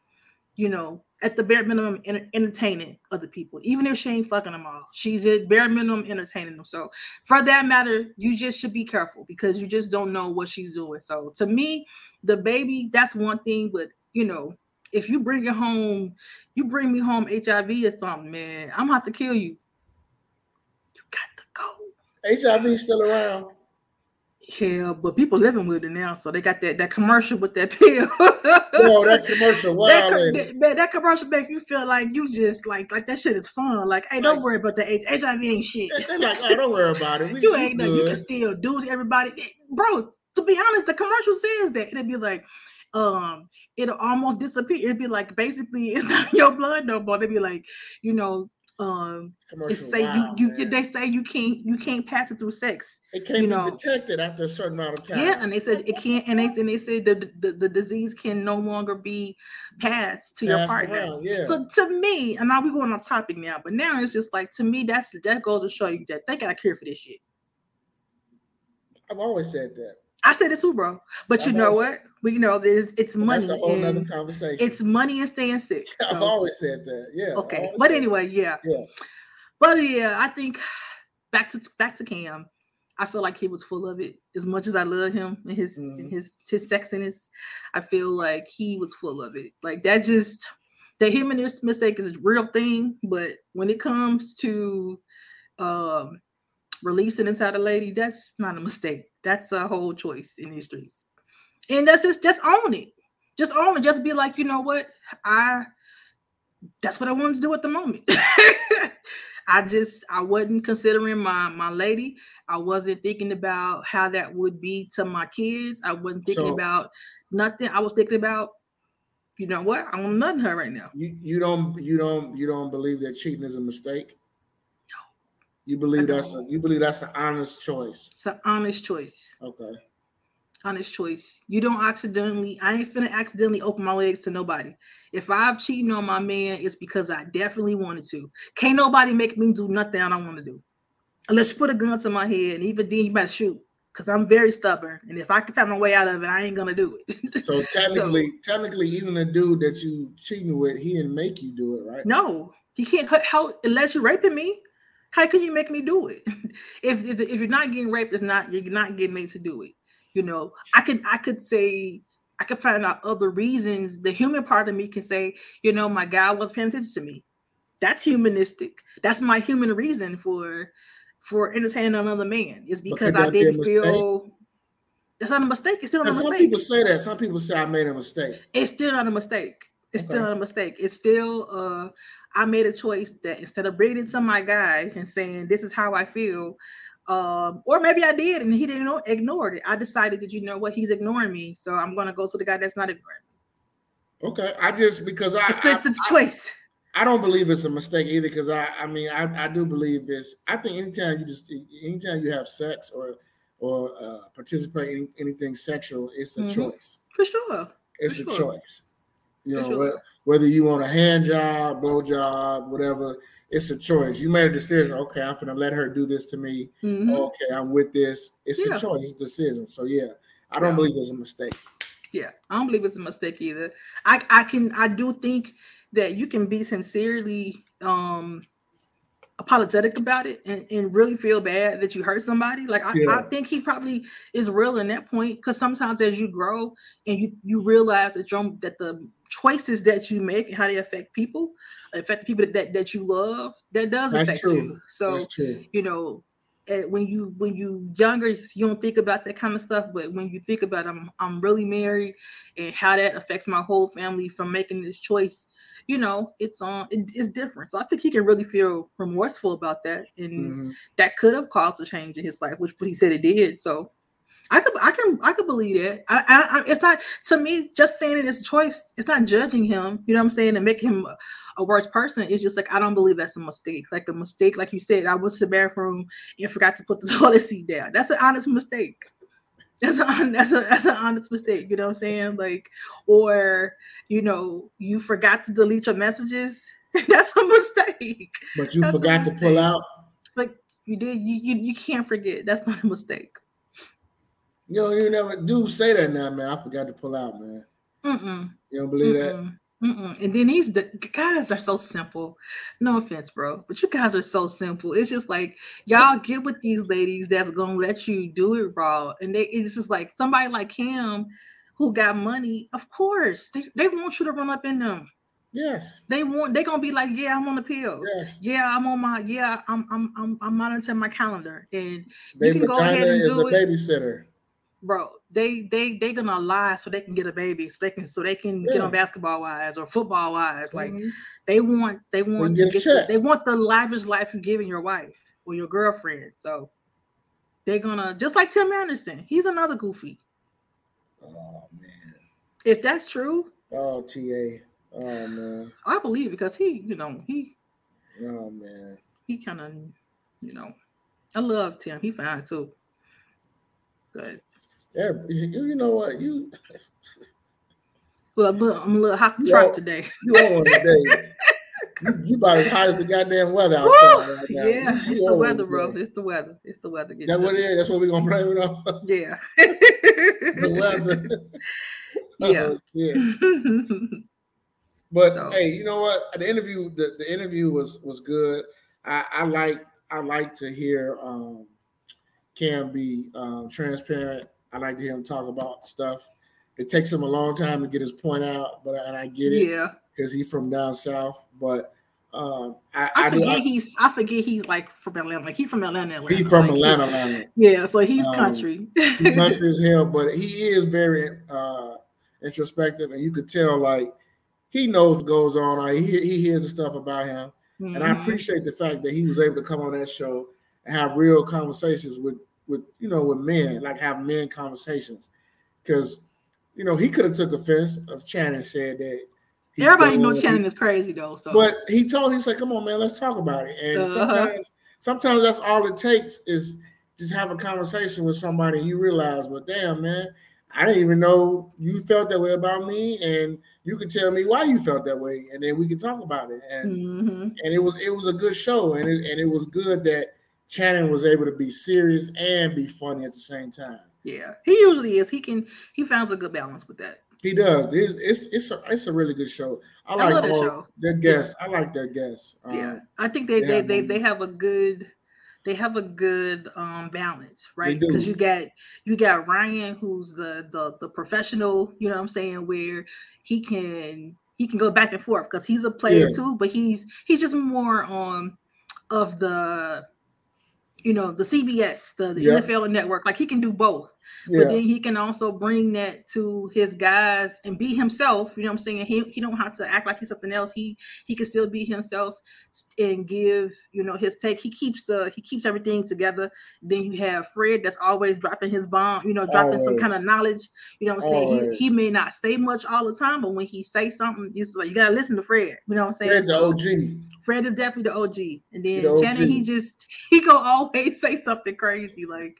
Speaker 1: you know at the bare minimum entertaining other people, even if she ain't fucking them all. She's at bare minimum entertaining them. So for that matter, you just should be careful because you just don't know what she's doing. So to me, the baby, that's one thing, but you know, if you bring it home, you bring me home HIV or something, man, I'm gonna have to kill you. You got to
Speaker 2: go. HIV still around.
Speaker 1: Yeah, but people living with it now, so they got that that commercial with that pill.
Speaker 2: oh, that commercial! Wow,
Speaker 1: that, that, that, commercial make you feel like you just like like that shit is fun. Like, hey, don't worry about the HIV ain't shit.
Speaker 2: They're like, oh, don't worry about it.
Speaker 1: We, you ain't nothing. You can still do everybody, bro. To be honest, the commercial says that it'd be like, um, it'll almost disappear. It'd be like basically it's not your blood no more. They'd be like, you know, um they say wow, you you they say you can't you can't pass it through sex.
Speaker 2: It can't
Speaker 1: you
Speaker 2: be know. detected after a certain amount of time.
Speaker 1: Yeah, and they said it can't, and they and they said the, the, the disease can no longer be passed to your partner. Yeah. So to me, and now we're going off topic now, but now it's just like to me that's that goes to show you that they got to care for this shit.
Speaker 2: I've always said that.
Speaker 1: I said it too, bro. But you know what? We know this. It's money.
Speaker 2: That's a whole other conversation.
Speaker 1: It's money and staying sick.
Speaker 2: So. I've always said that. Yeah.
Speaker 1: Okay. But anyway, yeah.
Speaker 2: Yeah.
Speaker 1: But yeah, I think back to back to Cam. I feel like he was full of it. As much as I love him and his mm-hmm. and his his sexiness, I feel like he was full of it. Like that just that him and his mistake is a real thing. But when it comes to um releasing inside a lady, that's not a mistake. That's a whole choice in these streets. And that's just just own it. Just own it. Just be like, you know what? I that's what I wanted to do at the moment. I just I wasn't considering my my lady. I wasn't thinking about how that would be to my kids. I wasn't thinking so, about nothing. I was thinking about, you know what? I want nothing her right now.
Speaker 2: You you don't you don't you don't believe that cheating is a mistake? You believe that's a, you believe that's an honest choice.
Speaker 1: It's an honest choice.
Speaker 2: Okay.
Speaker 1: Honest choice. You don't accidentally. I ain't finna accidentally open my legs to nobody. If I'm cheating on my man, it's because I definitely wanted to. Can't nobody make me do nothing I don't want to do, unless you put a gun to my head, and even then you better shoot. Cause I'm very stubborn, and if I can find my way out of it, I ain't gonna do
Speaker 2: it. so technically, so, technically, even the dude that you cheating with, he didn't make you do it, right?
Speaker 1: No, he can't. help unless you're raping me, how can you make me do it? if, if, if you're not getting raped, it's not you're not getting made to do it. You know, I could I could say I could find out other reasons. The human part of me can say, you know, my guy was paying attention to me. That's humanistic. That's my human reason for for entertaining another man. Is because I didn't feel that's not a mistake. It's still not a mistake.
Speaker 2: Some people say that. Some people say I made a mistake.
Speaker 1: It's still not a mistake. It's still a mistake. It's still uh I made a choice that instead of bringing it to my guy and saying this is how I feel, um, or maybe I did and he didn't know ignored it. I decided that you know what he's ignoring me, so I'm gonna go to the guy that's not ignoring.
Speaker 2: Me. Okay, I just because I
Speaker 1: it's, it's a choice.
Speaker 2: I, I, don't believe it's a mistake either because I I mean I, I do believe this. I think anytime you just anytime you have sex or or uh, participate in anything sexual, it's a mm-hmm. choice.
Speaker 1: For sure.
Speaker 2: It's
Speaker 1: For
Speaker 2: a sure. choice. You know, sure. whether you want a hand job, blow job, whatever, it's a choice. You made a decision. Okay, I'm gonna let her do this to me. Mm-hmm. Okay, I'm with this. It's yeah. a choice, it's a decision. So yeah, I don't yeah. believe it's a mistake.
Speaker 1: Yeah, I don't believe it's a mistake either. I I can I do think that you can be sincerely um apologetic about it and, and really feel bad that you hurt somebody. Like I, yeah. I think he probably is real in that point because sometimes as you grow and you you realize that you that the choices that you make and how they affect people, affect the people that, that you love, that does That's affect true. you. So you know, when you when you younger, you don't think about that kind of stuff. But when you think about I'm I'm really married and how that affects my whole family from making this choice, you know, it's on it, it's different. So I think he can really feel remorseful about that, and mm-hmm. that could have caused a change in his life, which he said it did. So I could, I can, I could believe it. I, I, it's not to me. Just saying it is a choice. It's not judging him. You know what I'm saying? And make him a, a worse person. It's just like I don't believe that's a mistake. Like a mistake, like you said, I went to the bathroom and forgot to put the toilet seat down. That's an honest mistake. That's a that's a that's an honest mistake. You know what I'm saying? Like, or you know, you forgot to delete your messages. that's a mistake.
Speaker 2: But you
Speaker 1: That's
Speaker 2: forgot to pull out.
Speaker 1: Like you did. You, you you can't forget. That's not a mistake.
Speaker 2: You know, you never do say that now, man. I forgot to pull out, man.
Speaker 1: Mm-mm.
Speaker 2: You don't believe that?
Speaker 1: Mm-mm. Mm-mm. And then these the guys are so simple. No offense, bro, but you guys are so simple. It's just like y'all get with these ladies that's gonna let you do it raw, and they it's just like somebody like him who got money. Of course, they, they want you to run up in them.
Speaker 2: Yes.
Speaker 1: They want they gonna be like, yeah, I'm on the pill.
Speaker 2: Yes.
Speaker 1: Yeah, I'm on my yeah, I'm I'm I'm I'm monitoring my calendar, and
Speaker 2: you
Speaker 1: can go ahead and
Speaker 2: is
Speaker 1: do
Speaker 2: a
Speaker 1: it.
Speaker 2: babysitter.
Speaker 1: Bro they they they gonna lie so they can get a baby so they can so they can get on basketball wise or football wise like
Speaker 2: Mhm.
Speaker 1: they want they want
Speaker 2: get
Speaker 1: to get the, they want the lavish life you're giving your wife or your girlfriend so they're gonna just like tim anderson he's another goofy
Speaker 2: Oh man.
Speaker 1: if that's true
Speaker 2: Oh TA. Oh man.
Speaker 1: i believe because he you know he
Speaker 2: Oh man.
Speaker 1: he kind of you know i love tim he fine too but
Speaker 2: Yeah, you, you know what? You
Speaker 1: well i'm a little, I'm a little hot
Speaker 2: Yo.
Speaker 1: trot today
Speaker 2: you on today. You, you about as hot as the goddamn weather
Speaker 1: Woo!
Speaker 2: outside right now.
Speaker 1: yeah
Speaker 2: You
Speaker 1: it's the weather bro it's the weather it's the weather Get
Speaker 2: That's what
Speaker 1: it.
Speaker 2: is. That's what we're gonna blame it on.
Speaker 1: Yeah.
Speaker 2: the weather.
Speaker 1: Yeah.
Speaker 2: Oh, shit. But
Speaker 1: So-
Speaker 2: hey, you know what? The interview, the, the interview was was good. I, I like I like to hear um Cam be um, transparent. I like to hear him talk about stuff. It takes him a long time to get his point out, but and I get it
Speaker 1: yeah.
Speaker 2: because he's from down south. But um, I,
Speaker 1: I
Speaker 2: I,
Speaker 1: forget he's I forget he's like from Atlanta. Like he's from Atlanta, Atlanta.
Speaker 2: he's from
Speaker 1: Like, he-
Speaker 2: Atlanta, Atlanta.
Speaker 1: yeah, so he's
Speaker 2: Um,
Speaker 1: country.
Speaker 2: He's country as hell, but he is very uh, introspective, and you could tell like he knows what goes on. Like, he he hears the stuff about him. and I
Speaker 1: Mhm.
Speaker 2: appreciate the fact that he was able to come on that show and have real conversations with with you know with men, like have men conversations, because you know he could have took offense of Channing said that.
Speaker 1: Everybody know Channing is crazy though. So
Speaker 2: but he told he said, "Come on, man, let's talk about it." And
Speaker 1: Uh-huh.
Speaker 2: sometimes, sometimes that's all it takes is just have a conversation with somebody. And you realize, well, damn, man, I didn't even know you felt that way about me, and you could tell me why you felt that way, and then we could talk about it. And
Speaker 1: Mhm.
Speaker 2: and it was it was a good show, and it, and it was good that Channing was able to be serious and be funny at the same time.
Speaker 1: yeah, he usually is. He can he finds a good balance with that.
Speaker 2: He does. It's it's it's a, it's a really good show. I
Speaker 1: I
Speaker 2: like all
Speaker 1: show.
Speaker 2: their guests. I like their guests.
Speaker 1: yeah,
Speaker 2: Um,
Speaker 1: I think they
Speaker 2: they
Speaker 1: they
Speaker 2: have
Speaker 1: they, they have a good they have a good um balance, right? Because you got you got Ryan, who's the the the professional, you know what I'm saying, where he can he can go back and forth because he's a player
Speaker 2: Yeah.
Speaker 1: too, but he's he's just more on of the you know the CBS, the, the
Speaker 2: Yeah.
Speaker 1: NFL network. Like he can do both
Speaker 2: yeah.
Speaker 1: but then he can also bring that to his guys and be himself you know what i'm saying he, he don't have to act like he's something else he he can still be himself and give you know his take he keeps the he keeps everything together then you have fred that's always dropping his bomb you know dropping some kind of knowledge you know what i'm saying
Speaker 2: Always.
Speaker 1: he, he may not say much all the time but when he say something it's like you gotta listen to fred you know what i'm saying
Speaker 2: Fred's the OG.
Speaker 1: Fred is definitely the OG. And then
Speaker 2: The
Speaker 1: Channing, he just he go always say something crazy, like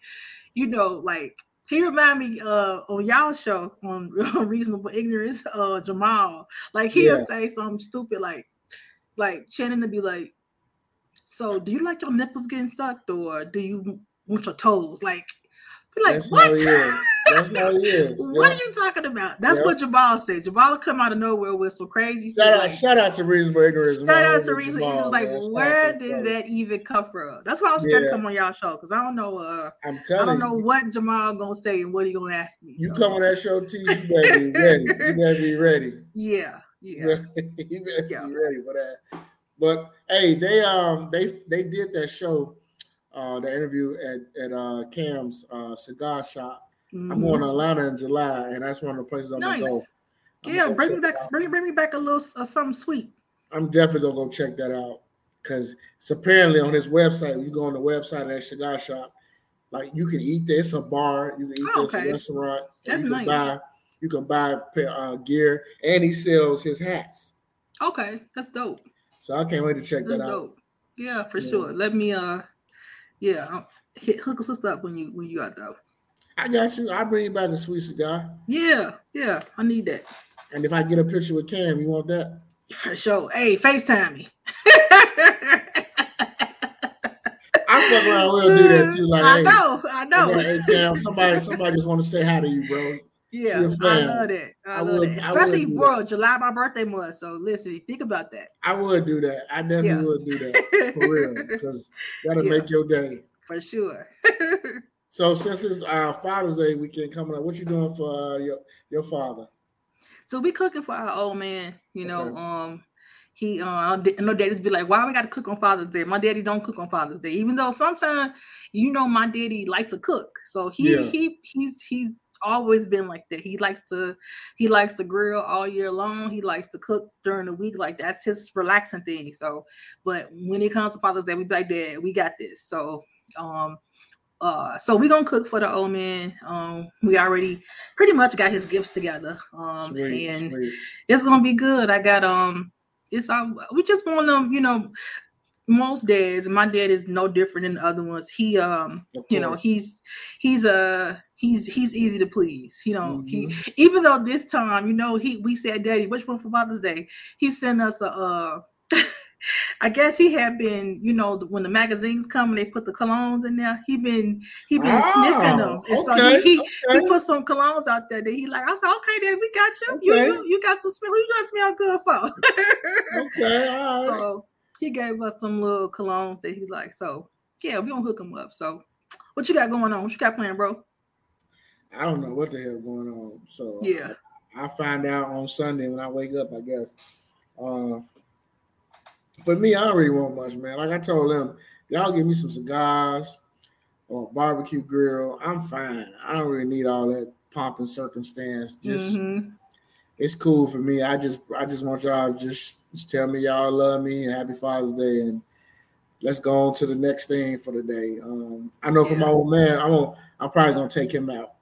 Speaker 1: you know, like he remind me uh on y'all show on Reasonable Ignorance, uh Jamal. Like he'll
Speaker 2: Yeah.
Speaker 1: say something stupid like like Channing to be like, So do you like your nipples getting sucked or do you want your toes? Like be like,
Speaker 2: That's
Speaker 1: what?
Speaker 2: That's how he is.
Speaker 1: what
Speaker 2: Yeah.
Speaker 1: are you talking about? That's
Speaker 2: Yeah.
Speaker 1: what Jamal said. Jamal come out of nowhere with some crazy
Speaker 2: Shout
Speaker 1: shit,
Speaker 2: out,
Speaker 1: like,
Speaker 2: shout out to Reasonable Ignorance.
Speaker 1: Shout out to Reason. He was like,
Speaker 2: man.
Speaker 1: Where did that even come from? That's why I was
Speaker 2: Yeah.
Speaker 1: to come on y'all show because I don't know. Uh,
Speaker 2: I'm
Speaker 1: I don't know
Speaker 2: you.
Speaker 1: what Jamal gonna say and what he gonna ask me.
Speaker 2: You
Speaker 1: so,
Speaker 2: come on that show, T, you better be ready. You better be ready.
Speaker 1: Yeah, yeah.
Speaker 2: you better
Speaker 1: Yeah.
Speaker 2: be ready for that. But hey, they um they they did that show, uh the interview at at uh Cam's uh cigar shop. I'm
Speaker 1: Mhm.
Speaker 2: going to Atlanta in July, and that's one of the places I'm
Speaker 1: Nice.
Speaker 2: gonna go. I'm
Speaker 1: Yeah,
Speaker 2: gonna
Speaker 1: bring me back. Bring bring me back a little uh, something sweet.
Speaker 2: I'm definitely gonna go check that out because it's apparently on his website. You go on the website of that cigar shop, like you can eat there. It's a bar. You can eat oh, okay. this restaurant.
Speaker 1: That's
Speaker 2: you
Speaker 1: nice.
Speaker 2: Buy, you can buy uh, gear, and he sells his hats.
Speaker 1: Okay, that's dope.
Speaker 2: So I can't wait to check
Speaker 1: that's
Speaker 2: that
Speaker 1: dope. out. Yeah, for yeah. sure. Let me uh, yeah, hit hook us up when you when you got though.
Speaker 2: I got you. I'll bring you back a sweet cigar.
Speaker 1: Yeah, yeah, I need that.
Speaker 2: And if I get a picture with Cam, you want that?
Speaker 1: For sure. Hey, FaceTime me.
Speaker 2: I fuck around, we'll do that too. Like,
Speaker 1: I hey, know, I know.
Speaker 2: Hey, Cam, somebody, somebody just want to say hi to you, bro.
Speaker 1: Yeah, I love it. I, I love would, it. Especially bro, July my birthday month. So listen, think about that.
Speaker 2: I would do that. I definitely yeah. would do that for real because that'll yeah. make your day
Speaker 1: for sure.
Speaker 2: so since it's uh, Father's Day weekend coming up, what you doing for uh, your your father?
Speaker 1: So we cooking for our old man. You know, okay. um, he uh, I know daddies be like, why we got to cook on Father's Day? My daddy don't cook on Father's Day, even though sometimes you know my daddy likes to cook. So he yeah. he he's he's always been like that. He likes to he likes to grill all year long. He likes to cook during the week. Like that's his relaxing thing. So, but when it comes to Father's Day, we be like, Dad, we got this. So um uh so we're gonna cook for the old man. Um we already pretty much got his gifts together. Um sweet, and sweet. it's gonna be good. I got um it's uh, we just want them, you know, most dads, my dad is no different than the other ones. He um, you know, he's he's a uh, he's he's easy to please. You know, mm-hmm. he even though this time, you know, he we said, Daddy, which one for Father's Day? He sent us a uh I guess he had been, you know, when the magazines come and they put the colognes in there, he been he been oh, sniffing them, and okay, so he, okay. he put some colognes out there that he like. I said, okay, then we got you. Okay. You, you you got some smell. Who you got smell good
Speaker 2: for? okay, all
Speaker 1: right. So he gave us some little colognes that he like. So yeah, we gonna hook him up. So what you got going on? What you got planned, bro?
Speaker 2: I don't know what the hell going on. So
Speaker 1: yeah,
Speaker 2: I, I find out on Sunday when I wake up. I guess. Uh, for me, I don't really want much, man. Like I told them, y'all give me some cigars or barbecue grill. I'm fine. I don't really need all that pomp and circumstance. Just mm-hmm it's cool for me. I just I just want y'all to just, just tell me y'all love me and happy Father's Day and let's go on to the next thing for the day. Um, I know yeah. for my old man, I'm gonna, I'm probably gonna take him out.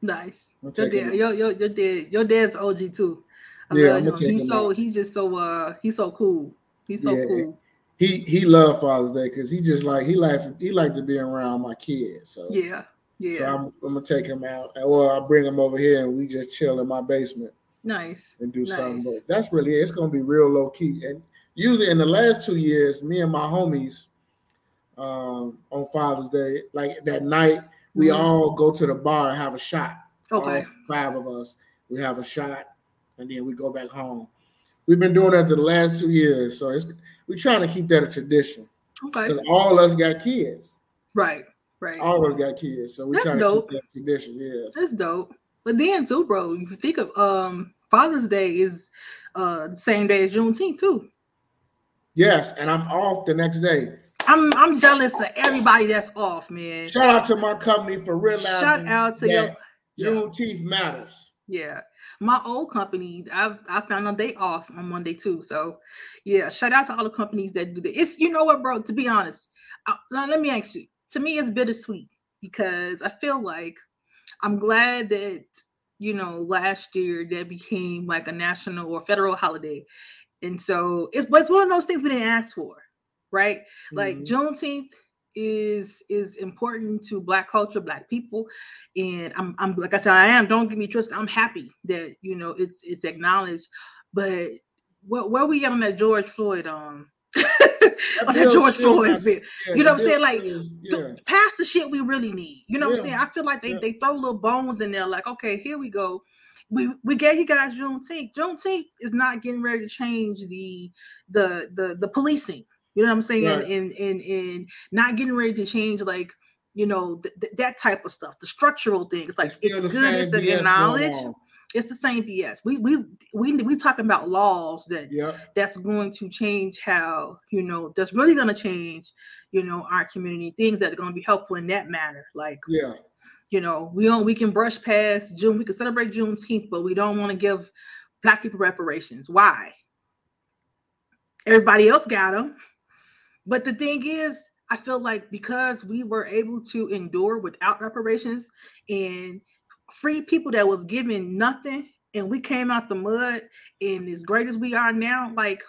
Speaker 1: Nice. Your dad, your, your your dad, your dad's OG too. I yeah, love him. He's so out. he's just so uh he's so cool. He's so yeah. cool.
Speaker 2: He he loved Father's Day because he just like he like he like to be around my kids. So
Speaker 1: yeah, yeah.
Speaker 2: So I'm, I'm gonna take him out, or I'll bring him over here and we just chill in my basement.
Speaker 1: Nice.
Speaker 2: And do
Speaker 1: nice.
Speaker 2: something. But that's really it. It's gonna be real low key. And usually in the last two years, me and my homies um, on Father's Day, like that night, we mm-hmm. all go to the bar and have a shot.
Speaker 1: Okay.
Speaker 2: All five of us. We have a shot and then we go back home. We've been doing that the last two years. So it's we're trying to keep that a tradition.
Speaker 1: Okay.
Speaker 2: Because all us got kids.
Speaker 1: Right. Right.
Speaker 2: All of us got kids. So we try to dope. keep that tradition. Yeah.
Speaker 1: That's dope. But then too, bro, you think of um Father's Day is uh same day as Juneteenth too.
Speaker 2: Yes, and I'm off the next day.
Speaker 1: I'm I'm jealous of everybody that's off, man.
Speaker 2: Shout out to my company for realizing.
Speaker 1: Shout out to your
Speaker 2: Juneteenth matters.
Speaker 1: Yeah, my old company, I I found them they off on Monday too. So, yeah, shout out to all the companies that do this. It's you know what, bro. To be honest, uh, now let me ask you. To me, it's bittersweet because I feel like I'm glad that you know last year that became like a national or federal holiday, and so it's but it's one of those things we didn't ask for, right? Mm-hmm. Like Juneteenth is is important to black culture black people and i'm i'm like i said i am don't get me trust i'm happy that you know it's it's acknowledged but where, where we on that george floyd um on that George Floyd bit. Yeah, you know what I'm saying? Like yeah. past the shit we really need. You know yeah. what I'm saying? I feel like they, they throw little bones in there, like, okay, here we go. We we gave you guys Juneteenth. Juneteenth is not getting ready to change the the the the policing. You know what I'm saying? Right. And and and not getting ready to change like you know th- th- that type of stuff, the structural things. Like it's, it's good, it's a knowledge it's the same BS. We we we we talking about laws that that's going to change how you know that's really going to change you know our community things that are going to be helpful in that matter. Like
Speaker 2: yeah,
Speaker 1: you know we don't we can brush past June. We can celebrate Juneteenth, but we don't want to give black people reparations. Why? Everybody else got them, but the thing is, I feel like because we were able to endure without reparations and free people that was given nothing and we came out the mud and as great as we are now, like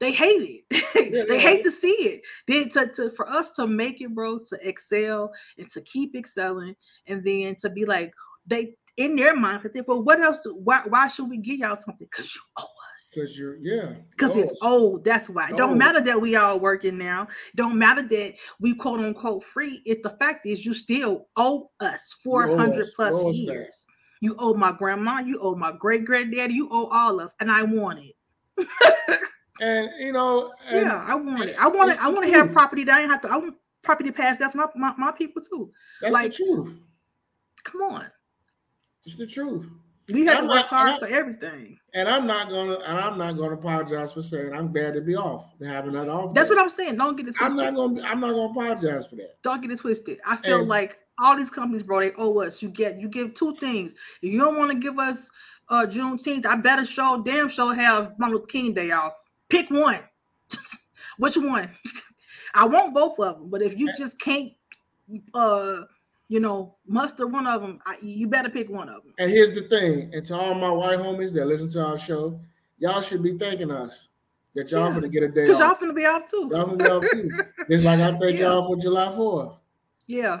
Speaker 1: they hate it. Yeah, they hate to see it. Then to, to for us to make it, bro, to excel and to keep excelling, and then to be like they in their mind, they well, what else? Do, why why should we give y'all something? Because you owe us.
Speaker 2: Because you're yeah.
Speaker 1: Because it's old. That's why. It don't matter that we all working now. Don't matter that we quote unquote free. If the fact is you still owe us 400 plus years. That. You owe my grandma, you owe my great granddaddy, you owe all of us, and I want it.
Speaker 2: and you know, and,
Speaker 1: yeah, I want it. I want it. I want to have property that I have to. I want property passed down to my, my, my people too.
Speaker 2: That's like, the truth.
Speaker 1: Come on,
Speaker 2: it's the truth.
Speaker 1: We have to work hard for everything.
Speaker 2: And I'm not gonna and I'm not gonna apologize for saying I'm glad to be off to have another off.
Speaker 1: That's day. what I'm saying. Don't get it
Speaker 2: twisted. I'm not gonna I'm not gonna apologize for that.
Speaker 1: Don't get it twisted. I feel and, like all these companies, bro, they owe us. You get you give two things. If you don't want to give us uh Juneteenth, I better show damn show have Martin Luther King Day off. Pick one. Which one? I want both of them, but if you just can't uh you know, muster one of them, I, you better pick one of them.
Speaker 2: And here's the thing, and to all my white homies that listen to our show, y'all should be thanking us that y'all yeah. gonna get a day
Speaker 1: Because y'all finna be off too.
Speaker 2: Y'all gonna be off too. It's like I thank yeah. y'all for July 4th.
Speaker 1: Yeah.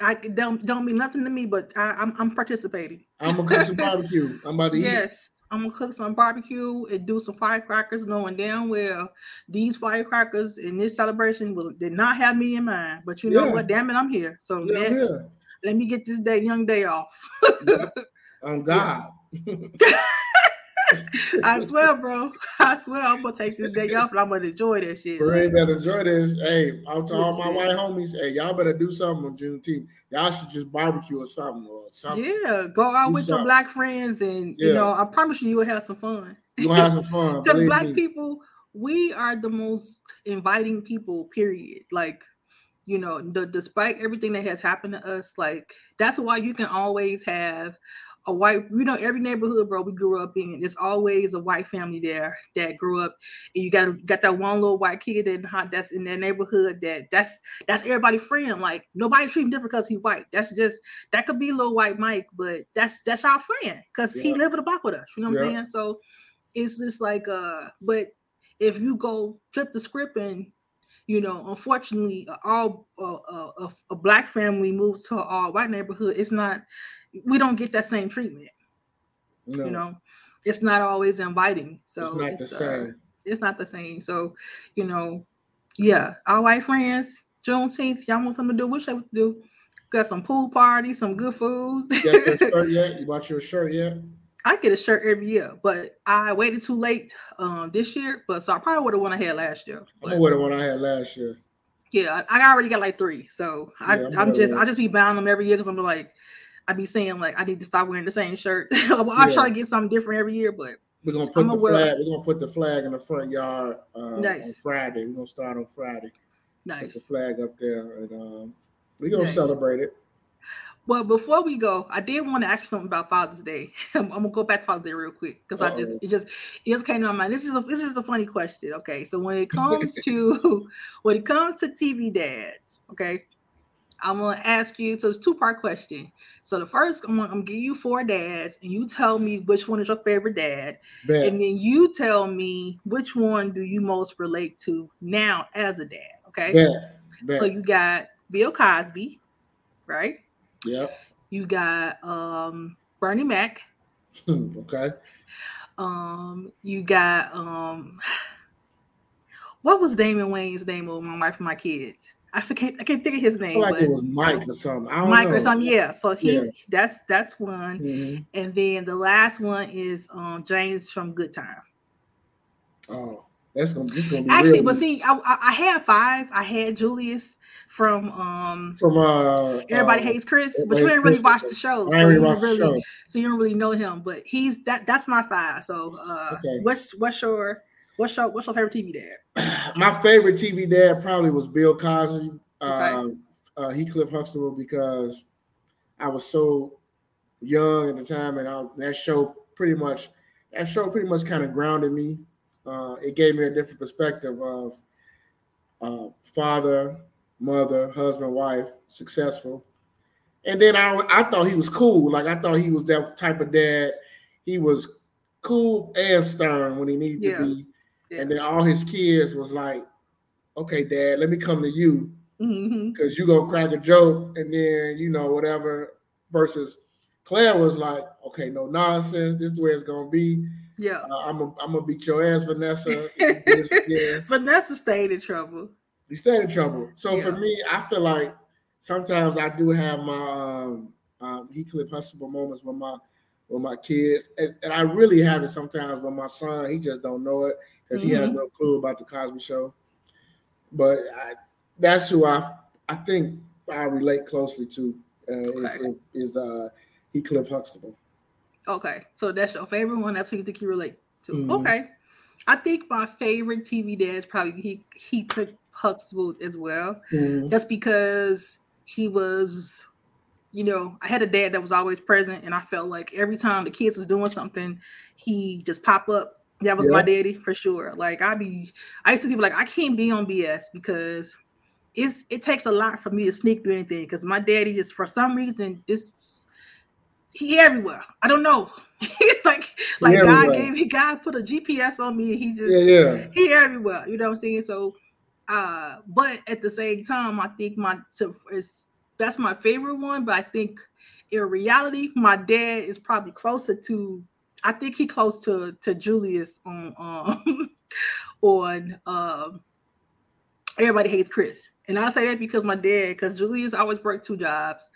Speaker 1: I don't don't mean nothing to me, but I, am I'm, I'm participating.
Speaker 2: I'm gonna cook some barbecue. I'm about to eat.
Speaker 1: yes, eat. I'm gonna cook some barbecue and do some firecrackers, knowing damn well these firecrackers in this celebration was did not have me in mind. But you know yeah. what? Damn it, I'm here. So yeah, next, let me get this day young day off.
Speaker 2: On God.
Speaker 1: I swear, bro. I swear I'm gonna take this day off and I'm gonna enjoy that shit.
Speaker 2: Bro, better enjoy this. Hey, I'm to all my white homies. Hey, y'all better do something on Juneteenth. Y'all should just barbecue or something or something.
Speaker 1: Yeah, go out do with something. your black friends and yeah. you know, I promise you, you will have some fun.
Speaker 2: You'll have some fun.
Speaker 1: Because black me. people, we are the most inviting people. Period. Like you know, the, despite everything that has happened to us, like that's why you can always have a white, you know, every neighborhood, bro, we grew up in, there's always a white family there that grew up. And you got got that one little white kid in that's in their neighborhood that that's that's everybody friend. Like nobody treat him different because he white. That's just that could be little white Mike, but that's that's our friend because yeah. he lived in the block with us. You know what yeah. I'm saying? So it's just like uh, but if you go flip the script and you know, unfortunately, all uh, uh, a black family moves to all white neighborhood. It's not we don't get that same treatment. No. You know, it's not always inviting. So
Speaker 2: it's not it's, the same. Uh,
Speaker 1: it's not the same. So, you know, yeah, our white friends, Juneteenth, y'all want something to do? What should we do? Got some pool party, some good food.
Speaker 2: you got your shirt yet? You bought your shirt yet?
Speaker 1: I get a shirt every year, but I waited too late um this year. But so I probably would have one I had last year.
Speaker 2: I would have one I had last year.
Speaker 1: Yeah, I, I already got like three, so I, yeah, I'm, I'm just I just be buying them every year because I'm like I be saying like I need to stop wearing the same shirt. well, I yeah. try to get something different every year, but
Speaker 2: we're gonna put I'm the flag. We're gonna put the flag in the front yard uh, nice. on Friday. We're gonna start on Friday.
Speaker 1: Nice.
Speaker 2: Put the flag up there, and um, we're gonna nice. celebrate it.
Speaker 1: Well, before we go, I did want to ask something about Father's Day. I'm, I'm, gonna go back to Father's Day real quick because I just it just it just came to my mind. This is a this is a funny question. Okay, so when it comes to when it comes to TV dads, okay, I'm gonna ask you. So it's two part question. So the first, I'm gonna, I'm gonna give you four dads, and you tell me which one is your favorite dad, Bet. and then you tell me which one do you most relate to now as a dad. Okay. Bet. Bet. So you got Bill Cosby, right?
Speaker 2: Yeah.
Speaker 1: You got um Bernie Mac.
Speaker 2: okay.
Speaker 1: Um, you got um, what was Damon Wayans' name of my wife and my kids? I forget. I can't figure his name.
Speaker 2: like it was Mike or something.
Speaker 1: Mike know. or something. Yeah. So he yeah. that's that's one, mm-hmm. and then the last one is um James from Good Time.
Speaker 2: Oh, that's gonna this gonna be
Speaker 1: actually. Real. But see, I, I, had five. I had Julius from um
Speaker 2: from uh
Speaker 1: Everybody uh, Hates Chris, but you didn't really watch the show, so you really, the show. so you don't really know him. But he's that that's my five. So uh, okay. what's what's your What's your What's your favorite TV dad?
Speaker 2: My favorite TV dad probably was Bill Cosby, okay. um, uh, Heathcliff Huxtable, because I was so young at the time, and I, that show pretty much that show pretty much kind of grounded me. Uh, it gave me a different perspective of uh, father, mother, husband, wife, successful. And then I I thought he was cool. Like I thought he was that type of dad. He was cool and stern when he needed yeah. to be. Yeah. And then all his kids was like, okay, dad, let me come to you because mm-hmm. you gonna crack a joke and then you know whatever. Versus Claire was like, okay, no nonsense. This is the way it's gonna be.
Speaker 1: Yeah,
Speaker 2: uh, I'm a, I'm gonna beat your ass, Vanessa.
Speaker 1: Vanessa stayed in trouble.
Speaker 2: He stayed in trouble. So yeah. for me, I feel like sometimes I do have my um, um, Heathcliff Huxtable moments with my with my kids, and, and, I really have it sometimes with my son. He just don't know it because mm-hmm. he has mm-hmm. no clue about the Cosby Show. But I, that's who I I think I relate closely to uh, okay. is, is, is uh, Heathcliff Huxtable.
Speaker 1: Okay, so that's your favorite one. That's who you think you relate to. Mm-hmm. Okay, I think my favorite TV dad is probably he he Heathcliff Huxtable as well. Mm-hmm. Just because he was, you know, I had a dad that was always present, and I felt like every time the kids was doing something, he just pop up. That was yeah. my daddy for sure. Like I be, I used to be like, I can't be on BS because it's it takes a lot for me to sneak through anything because my daddy just for some reason this he everywhere. I don't know. like like God gave me God put a GPS on me. And He just yeah, yeah. he everywhere. You know what I'm saying? So uh but at the same time, I think my to, is that's my favorite one. But I think in reality, my dad is probably closer to I think he close to to Julius on um on um everybody hates Chris. And I say that because my dad, because Julius always worked two jobs.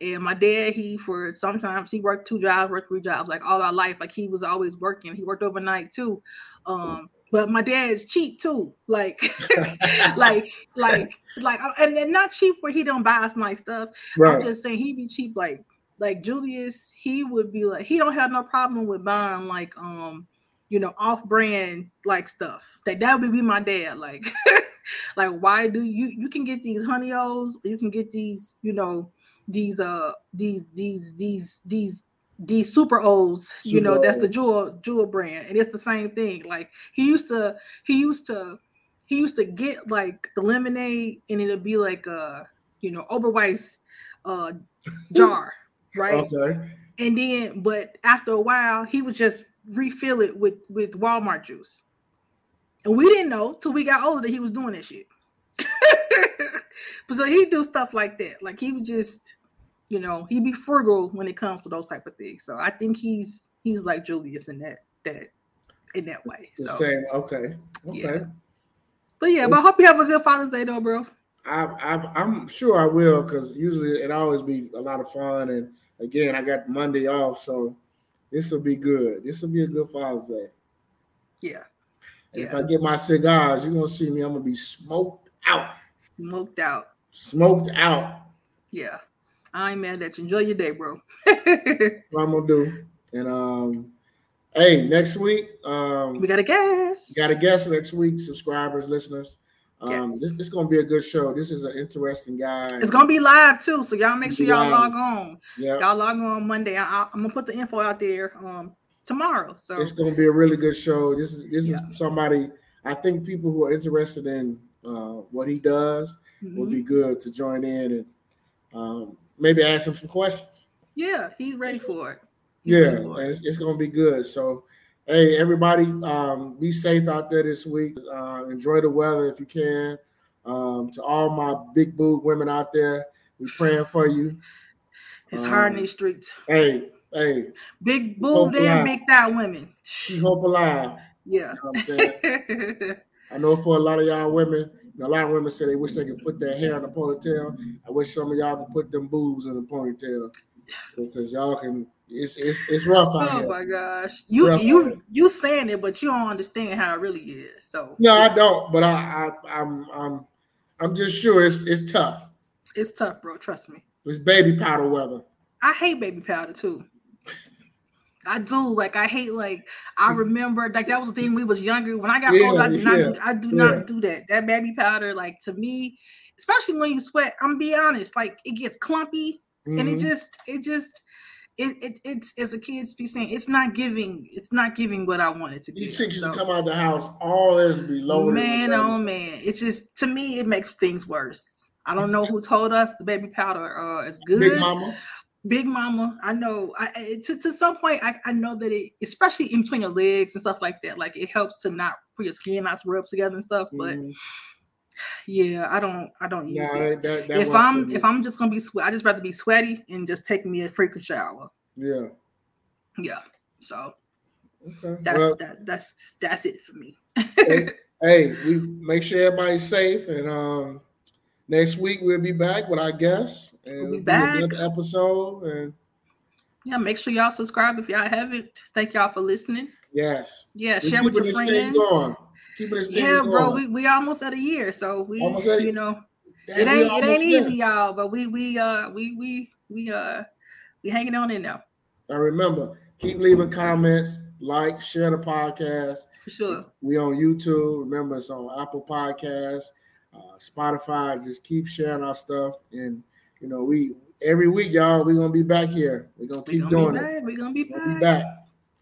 Speaker 1: And my dad, he for sometimes he worked two jobs, worked three jobs, like all our life. Like he was always working. He worked overnight too. Um, but my dad's cheap too. Like, like, like, like, and, and not cheap where he don't buy us nice stuff. Right. I'm just saying he be cheap, like, like Julius, he would be like, he don't have no problem with buying like um, you know, off-brand like stuff. That that would be my dad. Like like why do you you can get these honey O's, you can get these, you know, these uh these these these these these super O's, you know, that's the jewel jewel brand, and it's the same thing. Like he used to he used to he used to get like the lemonade and it'd be like a you know Oberweis uh jar, right? Okay. And then but after a while he would just refill it with with Walmart juice. And we didn't know till we got older that he was doing that shit. but so he do stuff like that. Like he would just, you know, he'd be frugal when it comes to those type of things. So I think he's he's like Julius in that that in that way.
Speaker 2: The same. Okay. Okay.
Speaker 1: Yeah. But yeah, but I hope you have a good Father's Day though, bro.
Speaker 2: I, I I'm sure I will because usually it always be a lot of fun and again I got Monday off so this will be good. This will be a good Father's Day.
Speaker 1: Yeah.
Speaker 2: Yeah. If I get my cigars, you're gonna see me. I'm gonna be smoked out.
Speaker 1: Smoked out.
Speaker 2: Smoked out.
Speaker 1: Yeah. I ain't mad at you. Enjoy your day, bro.
Speaker 2: what I'm gonna do. And um, hey, next week, um
Speaker 1: we got a guest.
Speaker 2: Got a guest next week, subscribers, listeners. Um, yes. this, this is gonna be a good show. This is an interesting guy.
Speaker 1: It's gonna be live too, so y'all make sure y'all live. log on. Yeah, y'all log on Monday. I, am gonna put the info out there. Um, tomorrow. So
Speaker 2: it's going to be a really good show. This is this yeah. is somebody I think people who are interested in uh, what he does mm-hmm. will be good to join in and um, maybe ask him some questions.
Speaker 1: Yeah, he's ready for it. He's
Speaker 2: yeah, it. It's, it's, going to be good. So, hey, everybody, um, be safe out there this week. Uh, enjoy the weather if you can. Um, to all my big boob women out there, we praying for you.
Speaker 1: It's um, hard in these streets.
Speaker 2: Hey, Hey,
Speaker 1: big boobed and big thigh women.
Speaker 2: She hope alive.
Speaker 1: Yeah.
Speaker 2: You know i know for a lot of y'all women, a lot of women say they wish they could put their hair in a ponytail. I wish some of y'all could put them boobs in a ponytail because so, y'all can. It's it's it's rough
Speaker 1: oh
Speaker 2: here.
Speaker 1: Oh my gosh, you rough you you saying it, but you don't understand how it really is. So
Speaker 2: no, I don't. But I, I I'm I'm I'm just sure it's it's tough.
Speaker 1: It's tough, bro. Trust me.
Speaker 2: It's baby powder weather.
Speaker 1: I hate baby powder too. I do. Like I hate like I remember like that was the thing we was younger. When I got yeah, old, I do yeah, not I do yeah. not do that. That baby powder, like to me, especially when you sweat, I'm be honest, like it gets clumpy mm-hmm. and it mm-hmm. just it just it, it it's as a kid's be saying it's not giving it's not giving what I wanted to be.
Speaker 2: You think so, come out of the house, all this be lower.
Speaker 1: Man, oh man. It's just to me it makes things worse. I don't know who told us the baby powder uh, is good. Big Mama. Big Mama. I know. I to, to some point, I, I know that it, especially in between your legs and stuff like that, like it helps to not for your skin not to rub together and stuff. But mm. Yeah, I don't. I don't use yeah, it. That, that if I'm if I'm just gonna be sweat, I just rather be sweaty and just take me a frequent shower.
Speaker 2: Yeah.
Speaker 1: Yeah. So. Okay. That's well, that, that's that's it for me.
Speaker 2: hey, hey, we make sure everybody's safe and um next week we'll be back with our guests and we'll be back another episode and
Speaker 1: yeah make sure y'all subscribe if y'all haven't thank y'all for listening
Speaker 2: yes
Speaker 1: yeah share with your friends yeah bro we, we almost at a year so we almost you know Damn, it ain't it ain't easy y'all but we we uh we we we uh we hanging on in now
Speaker 2: and remember keep leaving comments like share the podcast
Speaker 1: for sure
Speaker 2: we on youtube remember it's on apple Podcasts uh, Spotify. Just keep sharing our stuff, and you know, we every week, y'all, we're gonna be back here. We're gonna keep we gonna doing
Speaker 1: it. We're gonna be back. We'll be back.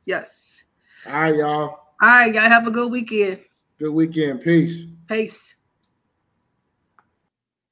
Speaker 1: Yes.
Speaker 2: All right, y'all.
Speaker 1: All right, y'all have a good weekend.
Speaker 2: Good weekend. Peace.
Speaker 1: Peace.